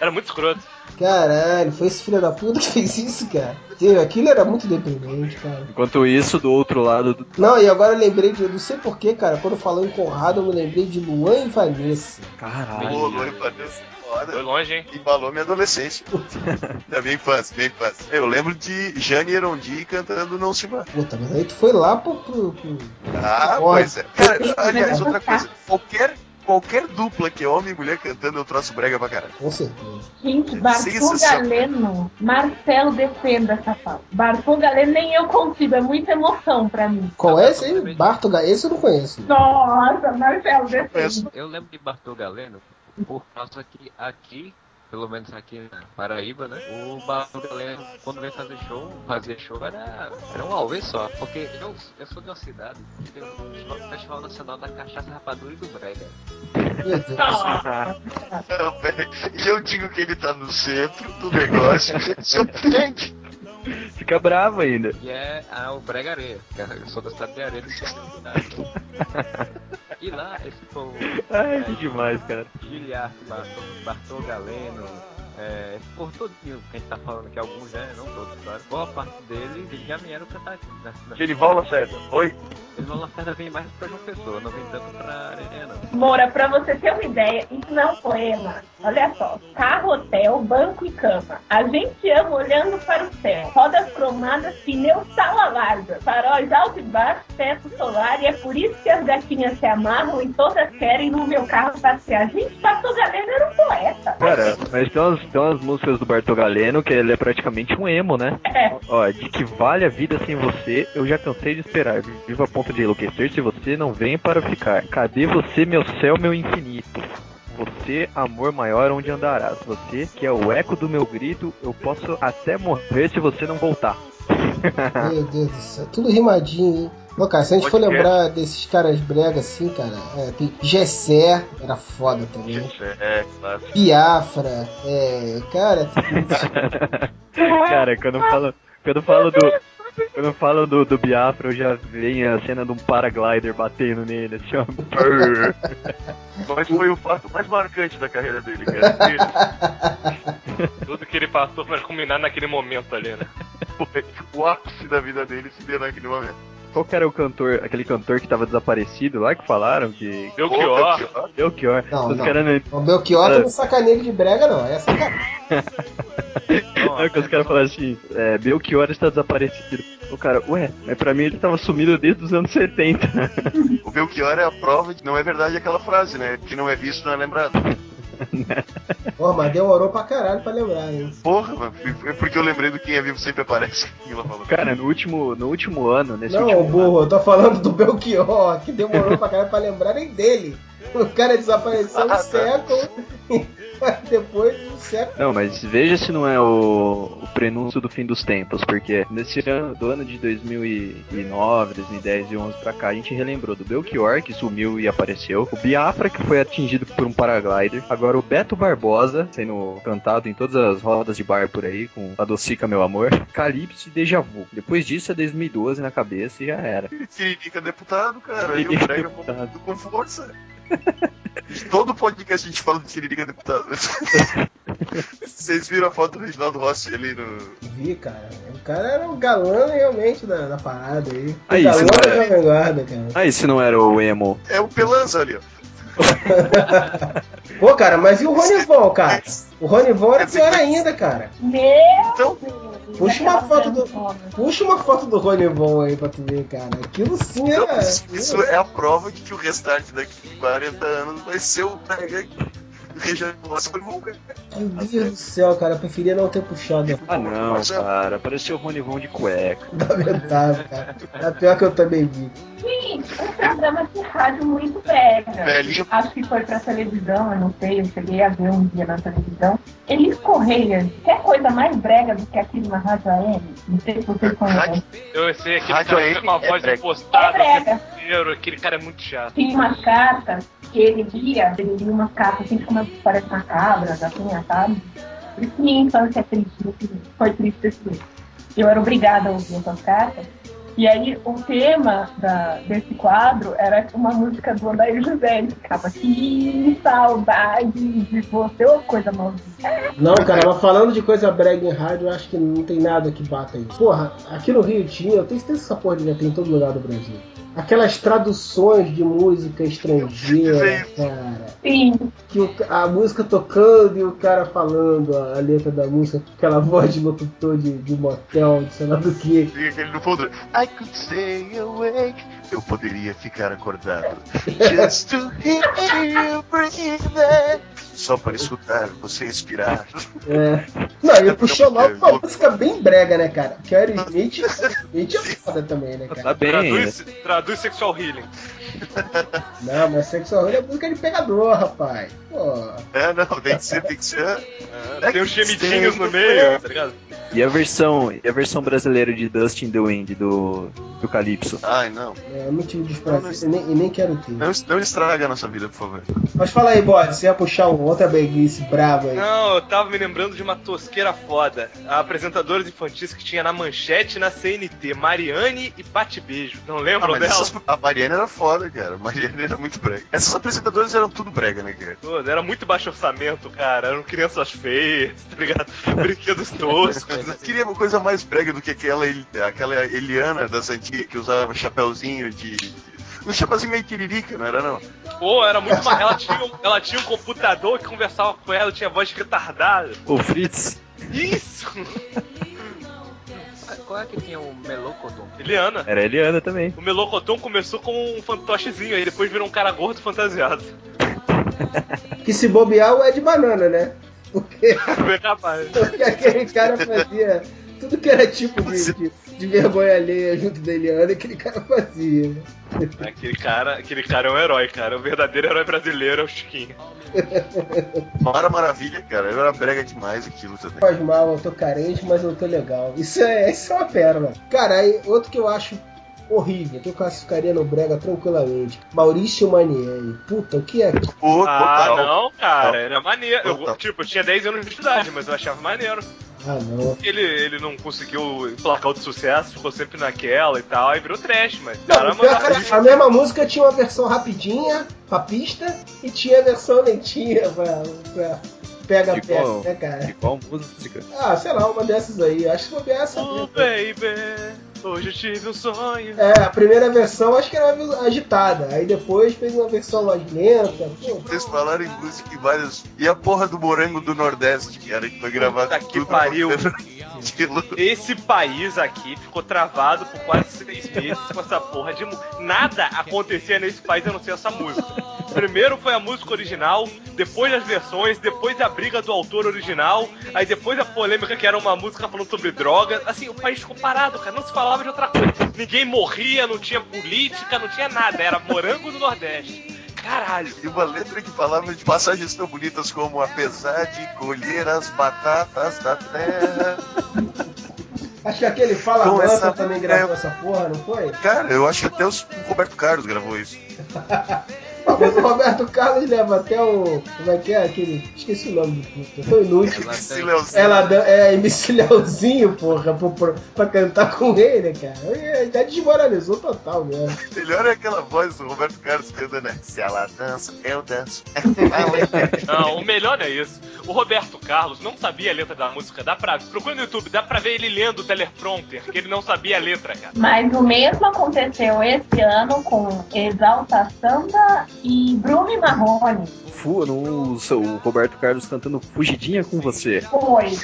Era muito escroto. Caralho, foi esse filho da puta que <laughs> fez isso, cara. Aquilo era muito deprimente, cara. Enquanto isso, do outro lado do. Não, e agora eu lembrei de. Eu não sei porquê, cara. Quando falou em Conrado, eu me lembrei de Luan e Vanessa. Caralho. Pô, Luan Vanessa, Foi foda. longe, hein? Embalou minha adolescência. <laughs> da minha infância, minha infância. Eu lembro de Jane Erondi cantando Não Se Vá. Puta, mas aí tu foi lá pro. pro, pro- Ah, pois é. Cara, aliás, outra coisa. Qualquer, qualquer dupla que é homem e mulher cantando, eu troço brega pra caralho. Com certeza. Gente, Bartô Sensacional. Galeno, Marcelo defenda essa fala. Bartô Galeno nem eu consigo, é muita emoção pra mim. Qual é esse aí? Barto Esse eu não conheço. Nossa, Marcelo defenda. Eu lembro de Bartol Galeno por causa que aqui, pelo menos aqui na Paraíba, né? O Bartol Galeno, quando vem fazer show, fazia show, era, era um auê só. Porque eu, eu sou de uma cidade que tem um festival- Nacional da Cachaça Rapadura e do Brega. <laughs> E eu digo que ele tá no centro do negócio. Surpreende. <laughs> Fica bravo ainda. E é a, o Brega Areia. que Eu sou da cidade de Areia do cidade. <laughs> E lá, esse povo. Ai, que demais, cara. Giliard, Bartol, Bartol Galeno, é, esse povo todinho que a gente tá falando aqui, alguns né, não todos, claro. Boa parte deles eles já vieram cantar aqui. Na, na, Genival Lacerda. Oi? vão Lacerda vem mais pra João Pessoa, não vem tanto pra Areia não. Moura, pra você ter uma ideia, isso não é um poema. Olha só. Carro, hotel, banco e cama. A gente ama olhando para o céu. Rodas cromadas, pneu sala larga. Faróis alto e baixo, teto solar. E é por isso que as gatinhas se amarram e todas querem no meu carro passear. Gente, Pastor Galeno era um poeta. Cara, mas tem umas, tem umas músicas do Bartol Galeno que ele é praticamente um emo, né? É. Ó, de que vale a vida sem você, eu já cansei de esperar. Viva a ponto de enlouquecer se você não vem para ficar. Cadê você, meu céu, meu infinito? Você, amor maior, onde andarás? Você, que é o eco do meu grito, eu posso até morrer se você não voltar. Meu Deus do céu. Tudo rimadinho, hein? Pô, cara, se a gente for Podcast. lembrar desses caras brega assim, cara, é, tem Gessé, era foda também. É, claro. Biafra, é. Cara, <laughs> <laughs> Cara, quando eu falo, quando eu falo do. Quando eu falo do, do Biafra, eu já venho a cena de um paraglider batendo nele, assim, ó. <laughs> Mas foi o fato mais marcante da carreira dele, cara. Tudo que ele passou pra culminar naquele momento ali, né? Foi o ápice da vida dele se deu naquele momento. Qual que era o cantor, aquele cantor que tava desaparecido lá que falaram que. Belchior. Belchior. Não, Os não. caras não. o Belchior É. não sacaneia ele de brega, não. É sacanagem. Não, que os caras falaram assim, é, Belchior está desaparecido. O cara, ué, mas pra mim ele tava sumido desde os anos 70. O Belchior é a prova de que não é verdade aquela frase, né? Que não é visto, não é lembrado. Pô, mas demorou pra caralho pra lembrar, hein? Porra. Foi porque eu lembrei do Quem é Vivo Sempre Aparece. Cara, no último, no último ano, nesse Não, último burro, eu tô falando do Belchior, que demorou pra caralho pra lembrar nem dele. O cara desapareceu um <laughs> Ah, depois de um século. Não, mas veja se não é o, o prenúncio do fim dos tempos, porque nesse ano, do ano de 2009, 2010 e 11 pra cá, a gente relembrou do Belchior, que sumiu e apareceu, o Biafra, que foi atingido por um paraglider, agora o Beto Barbosa, sendo cantado em todas as rodas de bar por aí, com a Docica Meu Amor, Calypso e Deja Vu. Depois disso é 2012 na cabeça e já era. Tiririca deputado, cara. E o deputado. com força. <laughs> Todo podcast a gente fala do Tiririca deputado. <laughs> Vocês viram a foto do Reginaldo Rossi ali no. Vi, cara. O cara era o galã realmente da, da parada aí. O Aí, galã da é- Jovem Guarda, cara. Ah, esse não era o emo. É o Pelanza ali, ó. <laughs> Pô, cara, mas e o Ronivon, cara? O Ronivon era pior ainda, cara. Meu Então, Deus! Puxa uma foto do-. Puxa uma foto do Ronivon aí pra tu ver, cara. Aquilo sim era. isso, isso é a prova de que o restart daqui de 40 anos vai ser o Brega o bom, cara. Meu Deus do céu, cara. Eu preferia não ter puxado. Ah não, cara, pareceu o Ronivon de cueca. Lamentável, cara. É pior que eu também vi. Gente, um programa de rádio muito brega. Velhinho. Acho que foi pra televisão, eu não sei, eu cheguei a ver um dia na televisão. Elis Correia, quer coisa mais brega do que aquilo na Rádio AM? Não sei se vocês conhecem. Eu sei, aquele Rádio cara AM com uma é voz brega. impostada É o brega. tempo inteiro, aquele cara é muito chato. Tinha umas cartas que ele lia, ele lia umas cartas assim como parece macabras, assim, sabe? Por isso minha infância é triste, foi triste jeito. Eu era obrigada a ouvir essas cartas. E aí o tema da- desse quadro era uma música do Andair José. Ele ficava, que saudade de você, ou coisa maldita. Não, cara, mas falando de coisa brega em rádio, eu acho que não tem nada que bata isso. Porra, aqui no Rio tinha, eu tenho certeza que essa porra devia ter em todo lugar do Brasil. Aquelas traduções de música estrangeira, cara. Sim, Que o- a música tocando e o cara falando a, a letra da música, com aquela <laughs> voz de locutor de, de motel, de sei lá do que. Aquele no fundo. I could stay awake. Eu poderia ficar acordado. <laughs> Just to hear you breathe. Só para escutar você respirar. É. Não, ele puxou logo uma música bem brega, né, cara? Que o Aerosmith, Aerosmith é foda também, né, Tá cara? bem ainda. Traduz, traduz sexual healing. Não, mas Sexual Healing é música de pegador, rapaz. Pô. É, não, tem que ser, tem que ser. É, tem uns gemidinhos no meio, tá ligado? E a versão, e a versão brasileira de Dust in the Wind do, do Calypso? Ai, não. É, eu não tive desprazer e nem, e nem quero ter. Não, não estraga a nossa vida, por favor. Mas fala aí, bode, você ia puxar um outra breguice brava aí. Não, eu tava me lembrando de uma tosqueira foda. A apresentadoras infantis que tinha na manchete e na CNT, Mariane e Pati Beijo. Não Ah, lembram mas dela? essas- a Mariana era foda, cara. A Mariana era muito brega. Essas apresentadoras eram tudo brega, né, cara? Pô, Era muito baixo orçamento, cara. Eram crianças feias, tá ligado? <laughs> Brinquedos toscos. Eu queria uma coisa mais brega do que aquela, El- aquela Eliana das antigas que usava chapéuzinho de. Um chapéuzinho meio tiririca, não era não? Pô, era muito. ma- Ela tinha, um, ela tinha um computador que conversava com ela, tinha voz retardada. O Fritz? Isso! <laughs> Qual é que tinha o Melocodon? Eliana. Era a Eliana também. O Melocoton começou como um fantochezinho, aí depois virou um cara gordo fantasiado. <laughs> Que se bobear o é de banana, né? Porque, Foi capaz. <laughs> porque aquele cara fazia tudo que era tipo de, de, de vergonha alheia junto da Eliana, aquele cara fazia. né? Aquele cara, aquele cara é um herói, cara. O verdadeiro herói brasileiro é o Chiquinho. Mara Maravilha, cara. Era brega demais aquilo também. Faz mal, eu tô carente, mas eu tô legal. Isso é, isso é uma pérola. Cara, aí outro que eu acho horrível, que eu classificaria no Brega tranquilamente. Maurício Manieri. Puta, o que é aquilo? Ah, total. não, cara, era maneiro. Eu, tipo, eu tinha 10 anos de idade, mas eu achava maneiro. Ah, não. Ele, ele não conseguiu emplacar outro sucesso, ficou sempre naquela e tal, aí virou trash, mas. Não, Caramba, o pior é a mesma música tinha uma versão rapidinha pra pista e tinha a versão lentinha pra, pra pega De pega, qual? né, cara? De qual música? Ah, sei lá, uma dessas aí. Acho que foi essa. Oh, baby, hoje eu tive um sonho. É, a primeira versão acho que era agitada. Aí depois fez uma versão mais lenta. Vocês falaram em música e várias. E a porra do Morango do Nordeste, que era que foi gravado Puta que tudo pariu. Esse país aqui ficou travado por quase seis meses com essa porra de música. Nada acontecia nesse país a não ser essa música. Primeiro foi a música original, depois as versões, depois a briga do autor original, aí depois a polêmica que era uma música falando sobre drogas. Assim, o país ficou parado, cara, não se falava de outra coisa. Ninguém morria, não tinha política, não tinha nada, era morango do Nordeste. Caralho. E uma letra que falava de passagens tão bonitas como Apesar de colher as batatas da terra. Acho que aquele Fala Com Mansa essa- também gravou essa porra, não foi? Cara, eu acho que até os- o Roberto Carlos gravou isso. <laughs> Mas o Roberto Carlos leva até o. Como é que é aquele. Esqueci o nome do puto. Tão inútil. Ela dá- é MC Leozinho, porra, pro- pro- pra cantar com ele, cara. Já desmoralizou total mesmo. <laughs> Melhor é aquela voz do Roberto Carlos cantando, né? Se ela dança, eu danço. <laughs> Não, o melhor é isso. O Roberto Carlos não sabia a letra da música. Dá pra. Procura no YouTube, dá pra ver ele lendo o teleprompter, que ele não sabia a letra, cara. Mas o mesmo aconteceu esse ano com Exalta Samba e Bruno e Marrone. Fu, no, o Roberto Carlos cantando Fugidinha com você. Foi. <laughs>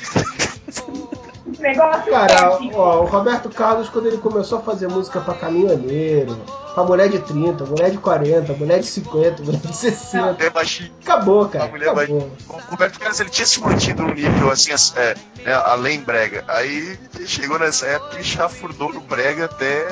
Negócio Cara, ó, o Roberto Carlos, quando ele começou a fazer música pra caminhoneiro, pra mulher de 30, mulher de 40, mulher de 50, mulher de 60, É baixinho. acabou, cara. A mulher vai- Acabou. O Roberto Carlos ele tinha se mantido num nível assim, as- é, né, além brega. Aí chegou nessa época e chafurdou no brega até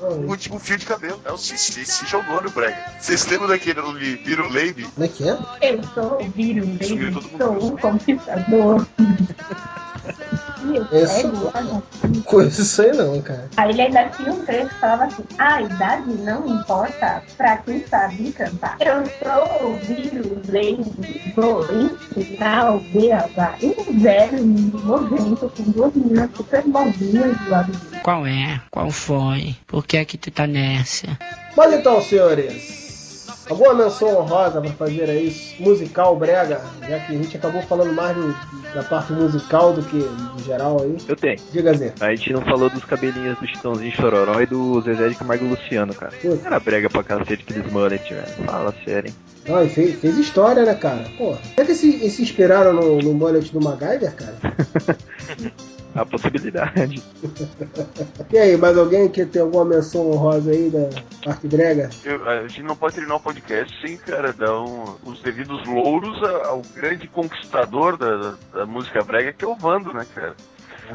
o último fio de cabelo. Não, se, se, se jogou no brega. Vocês lembram daquele do Little Lady? Como é que é? Eu sou o mundo. sou um conquistador. <laughs> Eu pego. Coisa isso aí não, cara. Aí ele ainda tinha um trecho que falava assim: a idade não importa pra quem sabe cantar. Eu sou o vírus, lady, vou ensinar o. E um velho nojento com duas meninas super bombinhas do lado dele. Qual é? Qual foi? Por que é que tu tá nessa? Mas então, senhores, alguma menção honrosa pra fazer aí, musical brega, já que a gente acabou falando mais da parte musical do que do geral aí. Eu tenho. Diga Zé. A gente não falou dos cabelinhos do Chitãozinho Chororó e do Zezé de Camargo e Luciano, cara. Putz. Era brega pra cacete aqueles mullet, velho. Fala sério, hein? Não, e fez, fez história, né, cara? Pô, será que se, eles se inspiraram no, no bullet do MacGyver, cara? <laughs> A possibilidade. <laughs> E aí, mais alguém que tem alguma menção honrosa aí da parte brega? Eu- a gente não pode terminar o podcast sem, cara, dar um- os devidos louros ao grande conquistador da, da- da música brega, que é o Vando, né, cara?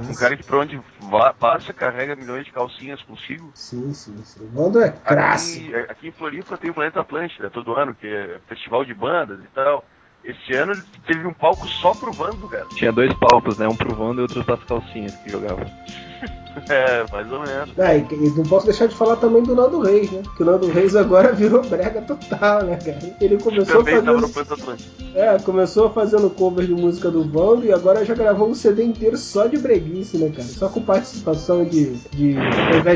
Um cara que por onde va- passa carrega milhões de calcinhas consigo. Sim, sim, sim. O Vando é crasse. Aqui, aqui em Floripa tem o Planeta Atlântida todo ano, que é festival de bandas e tal. Esse ano ele teve um palco só pro Vando, cara. Tinha dois palcos, né? Um pro Wanda e outro pras calcinhas que jogava. <laughs> <laughs> É, mais ou menos. Ah, e, e não posso deixar de falar também do Nando Reis, né? Que o Nando Reis agora <laughs> virou brega total, né, cara? Ele começou Também tava fazendo. Atlântida. É, começou fazendo cover de música do Vando e agora já gravou um CD inteiro só de breguice, né, cara? Só com participação de, de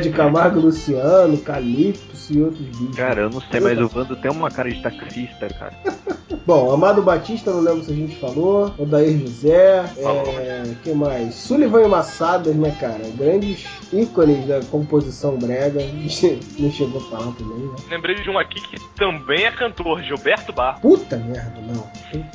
de Camargo, Luciano, Calypso e outros bichos. Cara, eu não sei, mas o Wanda tem uma cara de taxista, cara. <laughs> Bom, Amado Batista, não lembro se a gente falou. Odair José. Falou. É, que mais? Sullivan e Massadas, né, cara? Grandes ícones da composição brega. Não chegou a falar também, né? Lembrei de um aqui que também é cantor, Gilberto Barros. Puta merda, não.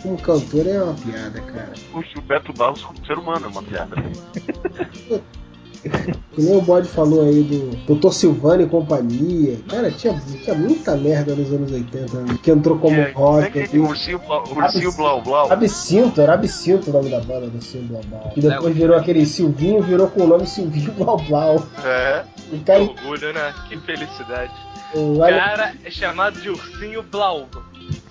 Como cantor é uma piada, cara. O Gilberto Barros como ser humano é uma piada. <laughs> <laughs> Que nem o Bode falou aí do Dr. Silvano e companhia. Cara, tinha, tinha muita merda nos anos 80, né? que entrou como É, rock. aquele assim. ursinho, blau- ursinho blau blau. Absinto, era Absinto o nome da banda do Silvio Blau Blau. Que depois virou aquele Silvinho, virou com o nome Silvinho Blau Blau. É, O Que cara, orgulho, né? Que felicidade. o cara- cara é chamado de Ursinho Blau.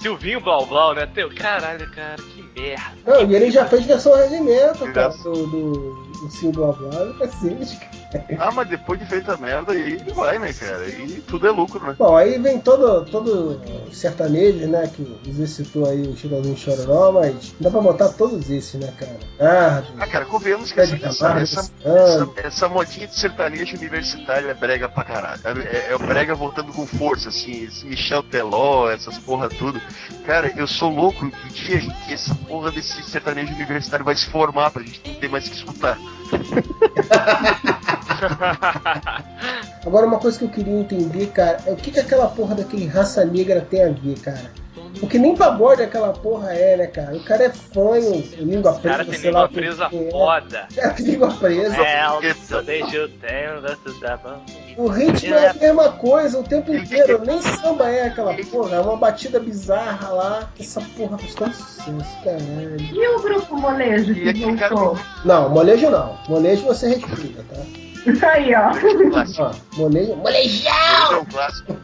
Silvinho Blau Blau, né? Teu, caralho, cara, que merda. Não, e ele já fez versão regimento, cara, do, do, Silvio Blau Blau. Cacete, cara. <laughs> Ah, mas depois de feita a merda, aí vai, né, cara? E tudo é lucro, né? Bom, aí vem todo, todo sertanejo, né? Que você citou aí o Chitãozinho Chororó, mas dá pra botar todos esses, né, cara? Ah, Ah, cara, convenhamos que essa, essa, Camargo, essa, essa, essa modinha de sertanejo universitário é brega pra caralho. É, é o brega voltando com força, assim, esse Michel Teló, essas porra tudo. Cara, eu sou louco do dia que essa porra desse sertanejo universitário vai se formar pra gente não ter mais que escutar. <laughs> <laughs> Agora, uma coisa que eu queria entender, cara, é o que, que aquela porra daquele raça negra tem a ver, cara? Porque nem pagode aquela porra é, né, cara? O cara é fanho, língua O presa, cara tem sei lá língua que presa que é. foda. O <laughs> cara tem língua presa. É, eu deixo o tempo, bom. O ritmo é a mesma coisa o tempo inteiro. Nem samba é aquela porra. É uma batida bizarra lá. Essa porra faz tanto sucesso, caralho. E o grupo molejo que voltou? Não, molejo não. Molejo você respeita, tá? Isso aí, ó. Clássico. Ó, molejo. Molejão! Molejo é um clássico.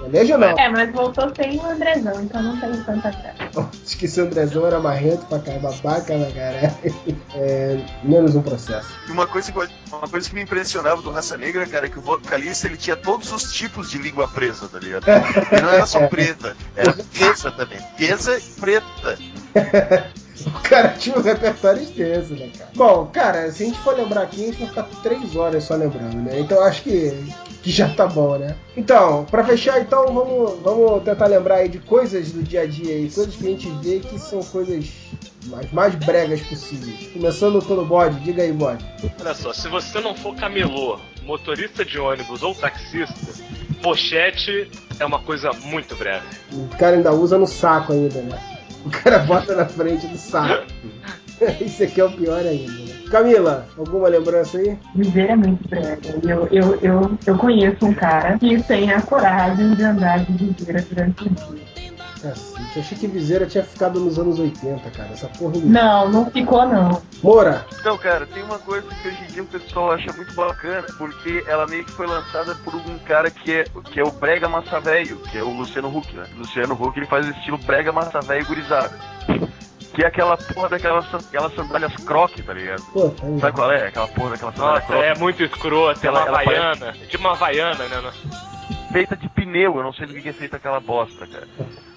Molejo não. É, mas voltou sem o Andrezão, então não tem tanta graça. Esqueci o Andrezão, era marrento pra caralho, babaca pra caralho. É, menos um processo. E uma coisa, que, uma coisa que me impressionava do Raça Negra, cara, é que o vocalista ele tinha todos os tipos de língua presa, tá ligado? E não era só preta, era <laughs> presa também. Presa e preta. <laughs> <laughs> O cara tinha um repertório extenso, né, cara? Bom, cara, se a gente for lembrar aqui, a gente vai ficar três horas só lembrando, né? Então acho que, que já tá bom, né? Então, pra fechar, então, vamos, vamos tentar lembrar aí de coisas do dia a dia aí, coisas que a gente vê que são coisas mais, mais bregas possíveis. Começando pelo bode, diga aí, bode. Olha só, se você não for camelô, motorista de ônibus ou taxista, pochete é uma coisa muito breve. O cara ainda usa no saco ainda, né? O cara bota na frente do saco. <laughs> Isso aqui é o pior ainda, né? Camila, alguma lembrança aí? Viver é muito. Eu, eu, eu, eu conheço um cara que tem a coragem de andar de viseira durante o dia. Cacete, eu achei que Viseira tinha ficado nos anos 80, cara. Essa porra. Não, não ficou não. Moura, Então, cara, tem uma coisa que hoje em dia o pessoal acha muito bacana, porque ela meio que foi lançada por um cara que é, que é o Brega Massa Velho, que é o Luciano Huck, né? O Luciano Huck ele faz o estilo Brega Massa Velho gurizada. Que é aquela porra daquelas aquelas sandálias croque, tá ligado? pô, tá. Sabe qual é? Aquela porra daquela sandália Nossa, croque. é muito escroto, é Ela- uma havaiana. É tipo uma havaiana, né? Feita de pneu, eu não sei do que é feita aquela bosta, cara.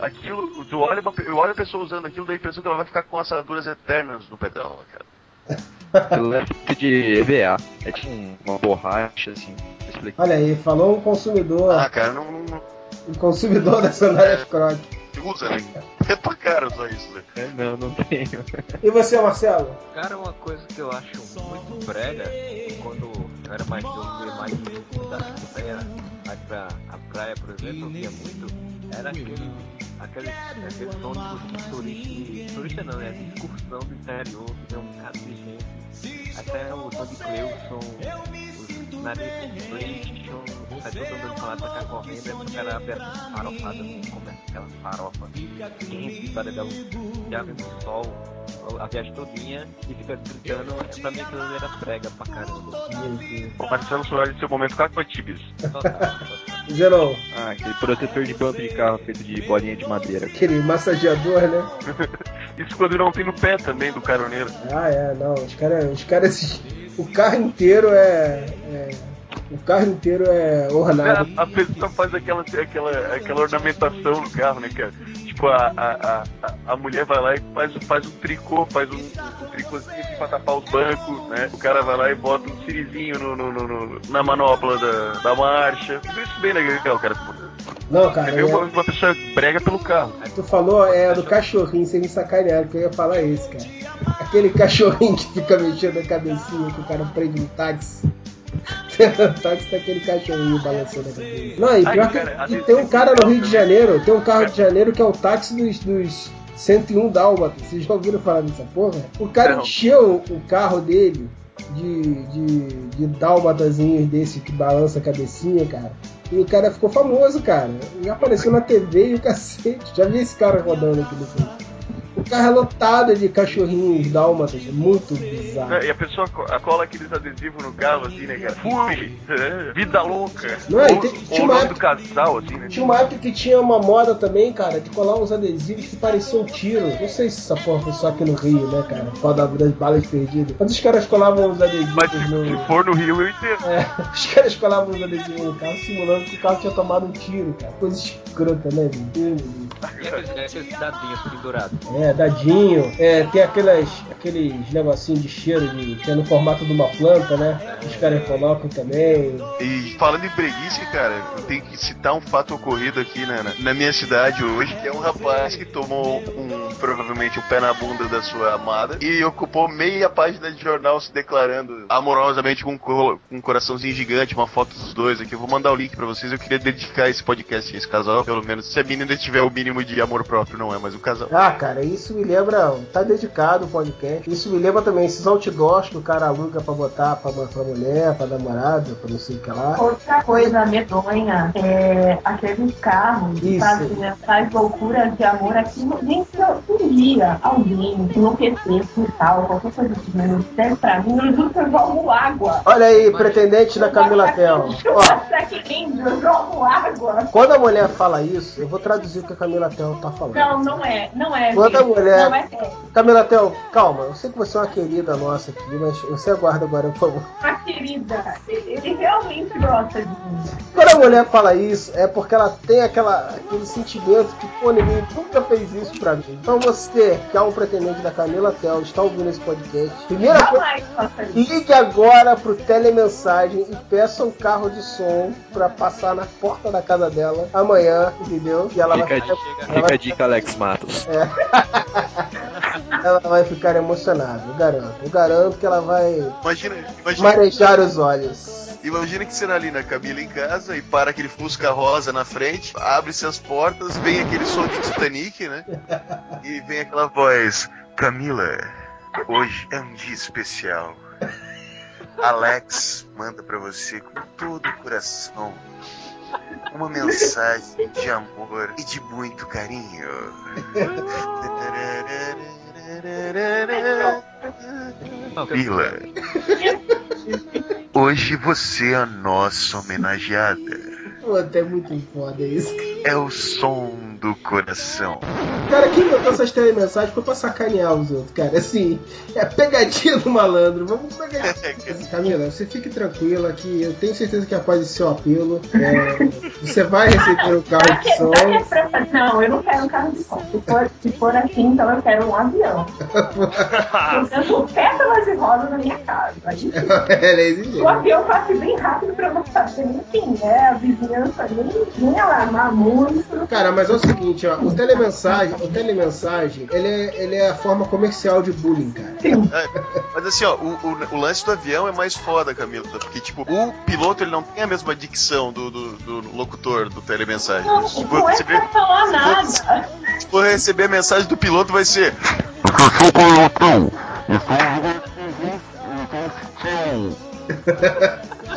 Aquilo, tu olha, uma, eu olho a pessoa usando aquilo, dá a impressão que ela vai ficar com assaduras eternas no pedal, cara. Aquilo é feito de EVA. É tipo um- uma borracha, assim. Olha aí, falou um consumidor, Ah, cara, não, não, não um consumidor da sandália croque. usa, né? É pra cara só isso, né? É, não, não tenho. E você, Marcelo? Cara, uma coisa que eu acho muito brega, quando eu era mais novo, mais da praia, mais pra a praia, por exemplo, eu via muito, era aquele, aquele, aquele ônibus de turista, turista não, né, de excursão do interior, que tem um bocado de gente, até o Tony Cleuson, os narizes Flintstone, sai todo andando pra lá, tá cá correndo, aí o cara abre essa farofada, come aquela farofa quente, para dar um já vem no sol, a viagem todinha e fica gritando, é, pra mim aquilo ali era prega pra caramba. O Marcelo Soares, seu momento Cacoatibes. Total, total. Zenon, Ah, aquele protetor de banco de carro feito de bolinha de madeira. aquele massageador, né? <laughs> Isso quando não tem no pé também do caroneiro. Ah, é, não. Os caras. Os caras. O carro inteiro é. é- o carro inteiro é ornado. A, a pessoa faz aquela, aquela, aquela ornamentação no carro, né, cara? Tipo, a, a, a, a mulher vai lá e faz, faz um tricô, faz um, um tricôzinho assim pra tapar os bancos, né? O cara vai lá e bota um cirizinho no, no, no- na manopla da, da marcha. Tudo isso bem legal, cara. Não, cara. Você vê uma, é- uma pessoa brega pelo carro. tu falou é do cachorrinho, você me sacanearam, que eu ia falar esse, cara. Aquele cachorrinho que fica mexendo a cabecinha que o cara prende no táxi. O táxi tem aquele cachorrinho balançando a cabeça. Não, e pior que e tem um cara no Rio de. Janeiro, tem um carro de janeiro que é o táxi dos, dos 101 Dálmatas. Vocês já ouviram falar dessa porra? O cara Não. encheu o carro dele de, de, de dálmatazinhos desse que balança a cabecinha, cara. E o cara ficou famoso, cara. Já apareceu na TV e o cacete. Já vi esse cara rodando aqui no filme. Carro é lotado de cachorrinhos dálmatas. É muito bizarro. E a pessoa co- cola aqueles adesivos no carro, assim, né, cara? Fui! É, <laughs> Vida louca! Não, e ou tem- tinha uma época- do casal, assim, né? Tinha uma época que tinha uma moda também, cara, de colar uns adesivos que pareciam tiro. Não sei se essa porra foi só aqui no Rio, né, cara? Por causa da- das balas perdidas. Mas os caras colavam os adesivos Mas se, no. se for no Rio, eu entendo. É, <laughs> os caras colavam os adesivos no carro simulando que o carro tinha tomado um tiro, cara. Coisa escrota, né, velho? E aqueles, aqueles dadinhos pendurados. É, dadinho. É, tem aquelas, aqueles negocinhos de cheiro de, que é no formato de uma planta, né? Os caras colocam também. E falando em preguiça, cara, eu tenho que citar um fato ocorrido aqui na, na- na minha cidade hoje, que é um rapaz que tomou um, provavelmente um pé na bunda da sua amada e ocupou meia página de jornal se declarando amorosamente com um, co- com um coraçãozinho gigante, uma foto dos dois aqui. Eu vou mandar o link pra vocês. Eu queria dedicar esse podcast a esse casal, pelo menos se a menina tiver o mínimo de amor próprio, não é, mas o casal. Ah, cara, isso me lembra. Tá dedicado o podcast. Isso me lembra também esses outdoors que o cara aluga pra botar pra, pra mulher, pra namorada, pra não sei o que lá. Outra coisa medonha é aqueles carros que Isso. fazem, faz loucuras de amor aqui nem no Rio. dia alguém enlouquecer, tal, qualquer coisa do gênero, serve pra mim, eu juro que eu jogo água. Olha aí, pretendente da Camila Tel. Eu jogo água. quando a mulher fala isso, eu vou traduzir o que a Camila Tel tá falando. Não, não é, não é. Quando a gente, Não é sério. Camila Tel, calma, eu sei que você é uma querida nossa aqui, mas você aguarda agora, por favor. A querida, ele realmente gosta de mim. Quando a mulher fala isso, é porque ela tem aquela, aquele sentimento que, pô, ninguém nunca fez isso pra mim. Então você, que é um pretendente da Camila Tel, está ouvindo esse podcast, primeira coisa, ligue agora pro telemensagem e peça um carro de som pra passar na porta da casa dela amanhã, entendeu? E ela Fica, vai, a dica- ela fica vai, a dica, Alex Matos. <laughs> <laughs> ela vai ficar emocionada, eu garanto. Eu garanto que ela vai Imagina, imagina, marejar os olhos. imagina que será ali na Camila em casa e para aquele Fusca rosa na frente, abre-se as portas, vem aquele som de Titanic, né? <laughs> E vem aquela voz: Camila, hoje é um dia especial. <laughs> Alex manda pra você com todo o coração uma mensagem de amor e de muito carinho. Camila, hoje você é a nossa homenageada. Pô, até muito foda isso. É o som do coração. Cara, quem botou essas telemensagens foi pra sacanear os outros, cara. Assim, é pegadinha do malandro. Vamos pegar. <laughs> Camila, você fique tranquila que eu tenho certeza que após esse seu apelo, é, você vai receber o carro de som. que Não, eu não quero um carro de som. Se for, se for assim, então eu quero um avião. Eu tenho pétalas de rosa na minha casa. <laughs> É exigente. o avião passa bem rápido pra não saber. Enfim, é a vizinhança nem, nem alarmar muito. Cara, mas é o seguinte, ó, o telemensagem, o telemensagem, ele é, ele é a forma comercial de bullying, cara. É, mas assim, ó, o, o- o lance do avião é mais foda, Camila, porque, tipo, o piloto ele não tem a mesma dicção do, do, do locutor do telemensagem. Não, Se não é receber, pra falar se for- nada. se for receber a mensagem do piloto, vai ser. <laughs>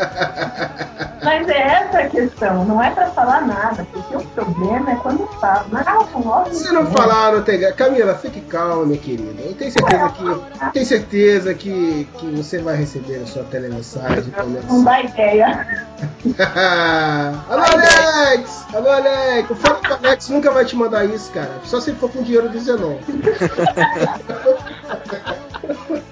<laughs> Mas é essa a questão, não é pra falar nada, porque o problema é quando fala. Não, logo Se não falar, não tem Camila, fique calma, minha querida. Eu tenho certeza que. Tenho certeza que, que você vai receber a sua menos. Não dá ideia. <laughs> Alô, Alex! Alô, Alex! O foda que o Alex nunca vai te mandar isso, cara. Só se for com dinheiro do Zenon. <laughs>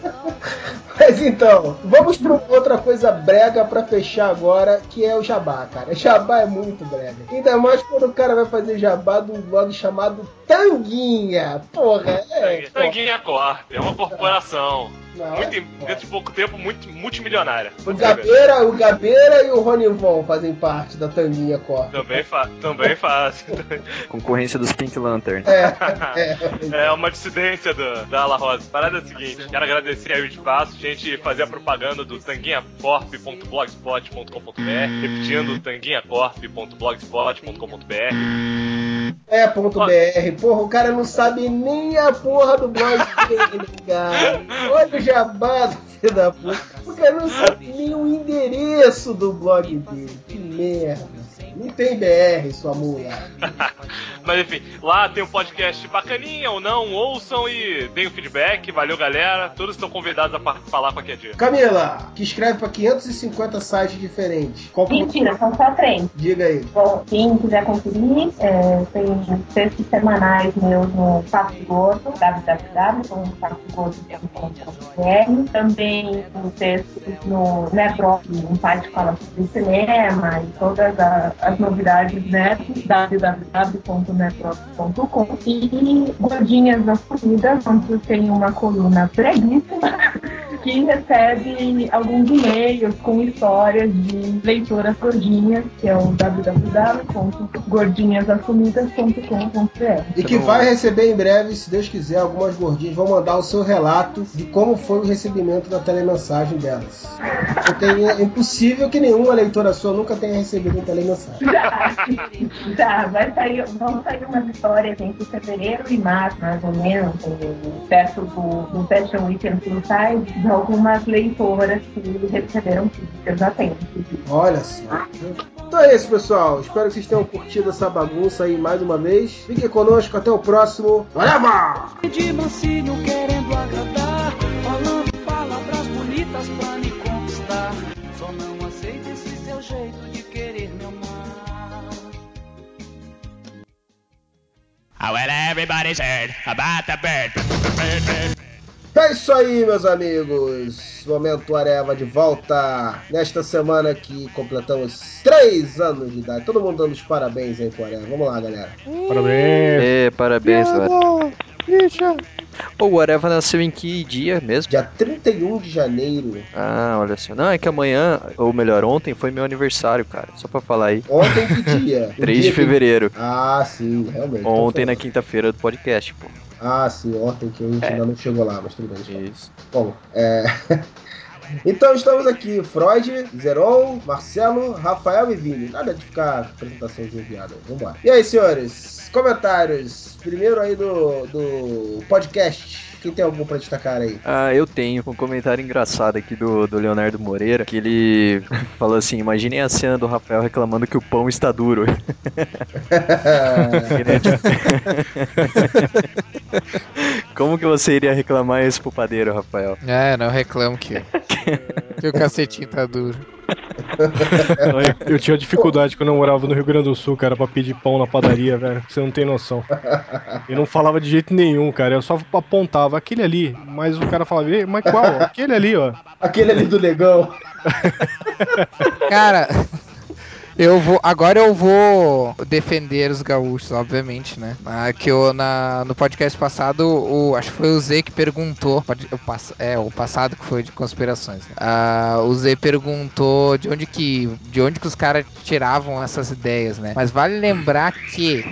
Mas então, vamos para outra coisa brega pra fechar agora, que é o jabá, cara. Jabá é muito brega. Ainda mais quando o cara vai fazer jabá de um blog chamado Tanguinha. Porra, é. porra. Tanguinha Corp, é uma corporação. Não, Muito, é, dentro de pouco tempo, muito multimilionária. O Gabeira, o Gabeira e o Ronivon fazem parte da Tanguinha Corp. Também, fa também faz. <laughs> Concorrência dos Pink Lantern. É, <laughs> é. É uma dissidência da, da Ala Rosa. Parada é a seguinte, quero agradecer aí o espaço, gente fazer a propaganda do tanguinhacorp.blogspot.com.br, repetindo, tanguinhacorp.blogspot.com.br. É ponto .br. Porra, o cara não sabe nem a porra do blog dele, cara. Olha o jabá do filho da puta. O cara não sabe nem o endereço do blog dele. Que merda. Não tem BR, sua mula. <laughs> Mas enfim, lá tem um podcast bacaninha ou não, ouçam e deem o feedback, valeu galera, todos estão convidados a participar lá qualquer dia. Camila, que escreve pra 550 sites diferentes. Qual que- Mentira, são só três. Diga aí. Bom, quem quiser conferir, é, tem textos semanais meus no Papo Gordo, www.papogordo.com.br. Também os textos no Nerdrock, um site que fala sobre cinema e todas a- as novidades nerds, www.nerdrock.com. E Gordinhas das onde tem uma coluna breguíssima que recebe alguns e-mails com histórias de leitoras gordinhas, que é o www.gordinhasassumidas.com.br. E que vai receber em breve, se Deus quiser, algumas gordinhas vão mandar o seu relato de como foi o recebimento da telemensagem delas. Tenho- é impossível que nenhuma leitora sua nunca tenha recebido uma telemensagem. Tá, vai sair, vão sair umas histórias entre fevereiro e março, mais ou menos, perto do, do Fashion Weekend Suicide, de algumas leitoras que receberam críticas a tempo. Olha só. Então é isso, pessoal. Espero que vocês tenham curtido essa bagunça aí mais uma vez. Fiquem conosco, até o próximo. Whatever! de mansinho querendo agradar, falando palavras bonitas pra me conquistar. Só não aceito esse seu jeito de querer me amar. Oh, well, everybody's heard about the bird. bird, bird. É isso aí, meus amigos. Momento Areva de volta. Nesta semana que completamos 3 anos de idade. Todo mundo dando os parabéns aí pro Areva. Vamos lá, galera. Parabéns. É, parabéns, velho. Pô, o Areva nasceu em que dia mesmo? Dia 31 de janeiro. Ah, olha só. Não, é que amanhã, ou melhor, ontem foi meu aniversário, cara. Só pra falar aí. Ontem que dia? <laughs> O 3 dia de que- fevereiro. Ah, sim, realmente. Ontem na quinta-feira do podcast, pô. Ah, sim, ontem que a gente ainda não chegou lá, mas tudo bem. Isso. Bom, é. <laughs> Então estamos aqui, Freud, Zeron, Marcelo, Rafael e Vini. Nada de ficar apresentação de enviado. Vambora. E aí, senhores? Comentários. Primeiro aí do, do podcast. Quem tem algum pra destacar aí? Ah, eu tenho um comentário engraçado aqui do, do Leonardo Moreira, que ele <laughs> falou assim, imaginem a cena do Rafael reclamando que o pão está duro. <laughs> <laughs> Como que você iria reclamar isso pro padeiro, Rafael? É, não reclamo que, que o cacetinho tá duro. Eu tinha dificuldade quando eu morava no Rio Grande do Sul, cara, pra pedir pão na padaria, velho. Você não tem noção. Eu não falava de jeito nenhum, cara. Eu só apontava aquele ali. Mas o cara falava, "Ei, mas qual? Aquele ali, ó. Aquele ali do negão. Cara, eu vou. Agora eu vou defender os gaúchos, obviamente, né? Ah, que eu, na, no podcast passado, o, acho que foi o Z que perguntou. O, é, o passado que foi de conspirações. né? Ah, o Z perguntou de onde que. De onde que os caras tiravam essas ideias, né? Mas vale lembrar que.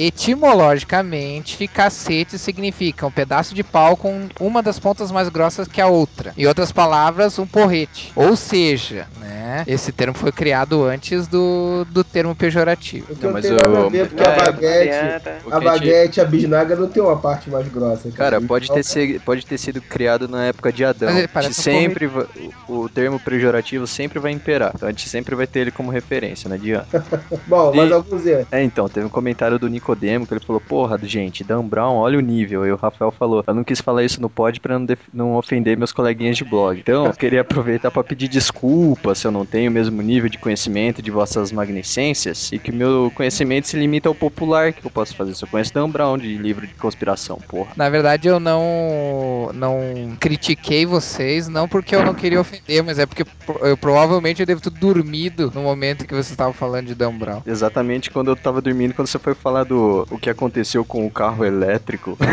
Etimologicamente, cacete significa um pedaço de pau com uma das pontas mais grossas que a outra. Em outras palavras, um porrete. Ou seja, né? Esse termo foi criado antes do, do termo pejorativo. Não, não mas tem nada a ver, porque é, a baguete, adianta. O a baguete a bisnaga não tem uma parte mais grossa. Cara, pode Então, ter, ser- pode ter sido criado na época de Adão. Mas um sempre va- o, o termo pejorativo sempre vai imperar. Então a gente sempre vai ter ele como referência, não adianta. <laughs> Bom, mas E- alguns erros. É, então, teve um comentário do Nicodemo que ele falou, porra, gente, Dan Brown, olha o nível. E o Rafael falou, eu não quis falar isso no pod pra não, não ofender meus coleguinhas de blog. Então, eu queria aproveitar pra pedir desculpa se eu não tenho o mesmo nível de conhecimento de vossas magnicências e que meu conhecimento se limita ao popular. Que eu posso fazer? Se eu conheço Dan Brown de livro de conspiração, porra. Na verdade, eu não não critiquei vocês, não porque eu não queria ofender, mas é porque eu, provavelmente eu devo ter dormido no momento que vocês estavam falando de Dan Brown. Exatamente quando eu tava dormindo, quando você foi falar o que aconteceu com o carro elétrico. <laughs>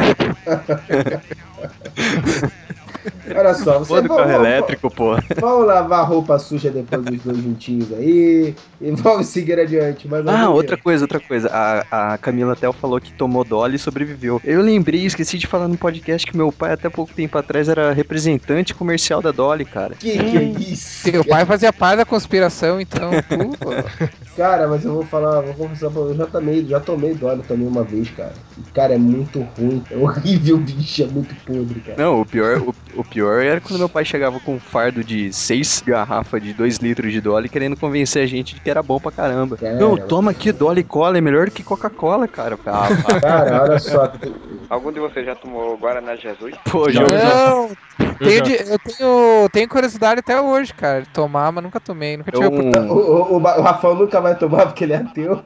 Olha só, você Pô, do vamos, carro elétrico, porra. vamos lavar roupa suja depois dos dois juntinhos aí e vamos <laughs> seguir adiante. Mas Ah, outra coisa, outra coisa. A, a Camila Tel falou que tomou Dolly e sobreviveu. Eu lembrei, esqueci de falar no podcast que meu pai até pouco tempo atrás era representante comercial da Dolly, cara. Que que é isso? Seu pai fazia parte da conspiração, então. pô. <laughs> Cara, mas eu vou falar, vou confessar pra você, eu já tomei, já tomei dólar também uma vez, cara. E, cara, é muito ruim, é horrível, <laughs> bicho, é muito podre, cara. Não, o pior, o, o pior era quando meu pai chegava com um fardo de seis garrafas de 2 litros de Dolly querendo convencer a gente de que era bom pra caramba. Cara, Não, toma aqui Dolly Cola, é melhor que Coca-Cola, cara. <laughs> Ah. Cara, olha só, Algum de vocês já tomou Guaraná Jesus? Pô, já. Não, tenho de- eu tenho, tenho curiosidade até hoje, cara, de tomar, mas nunca tomei, nunca tive eu, oportunidade. o, o, o, o Rafael nunca vai tomar porque ele é ateu.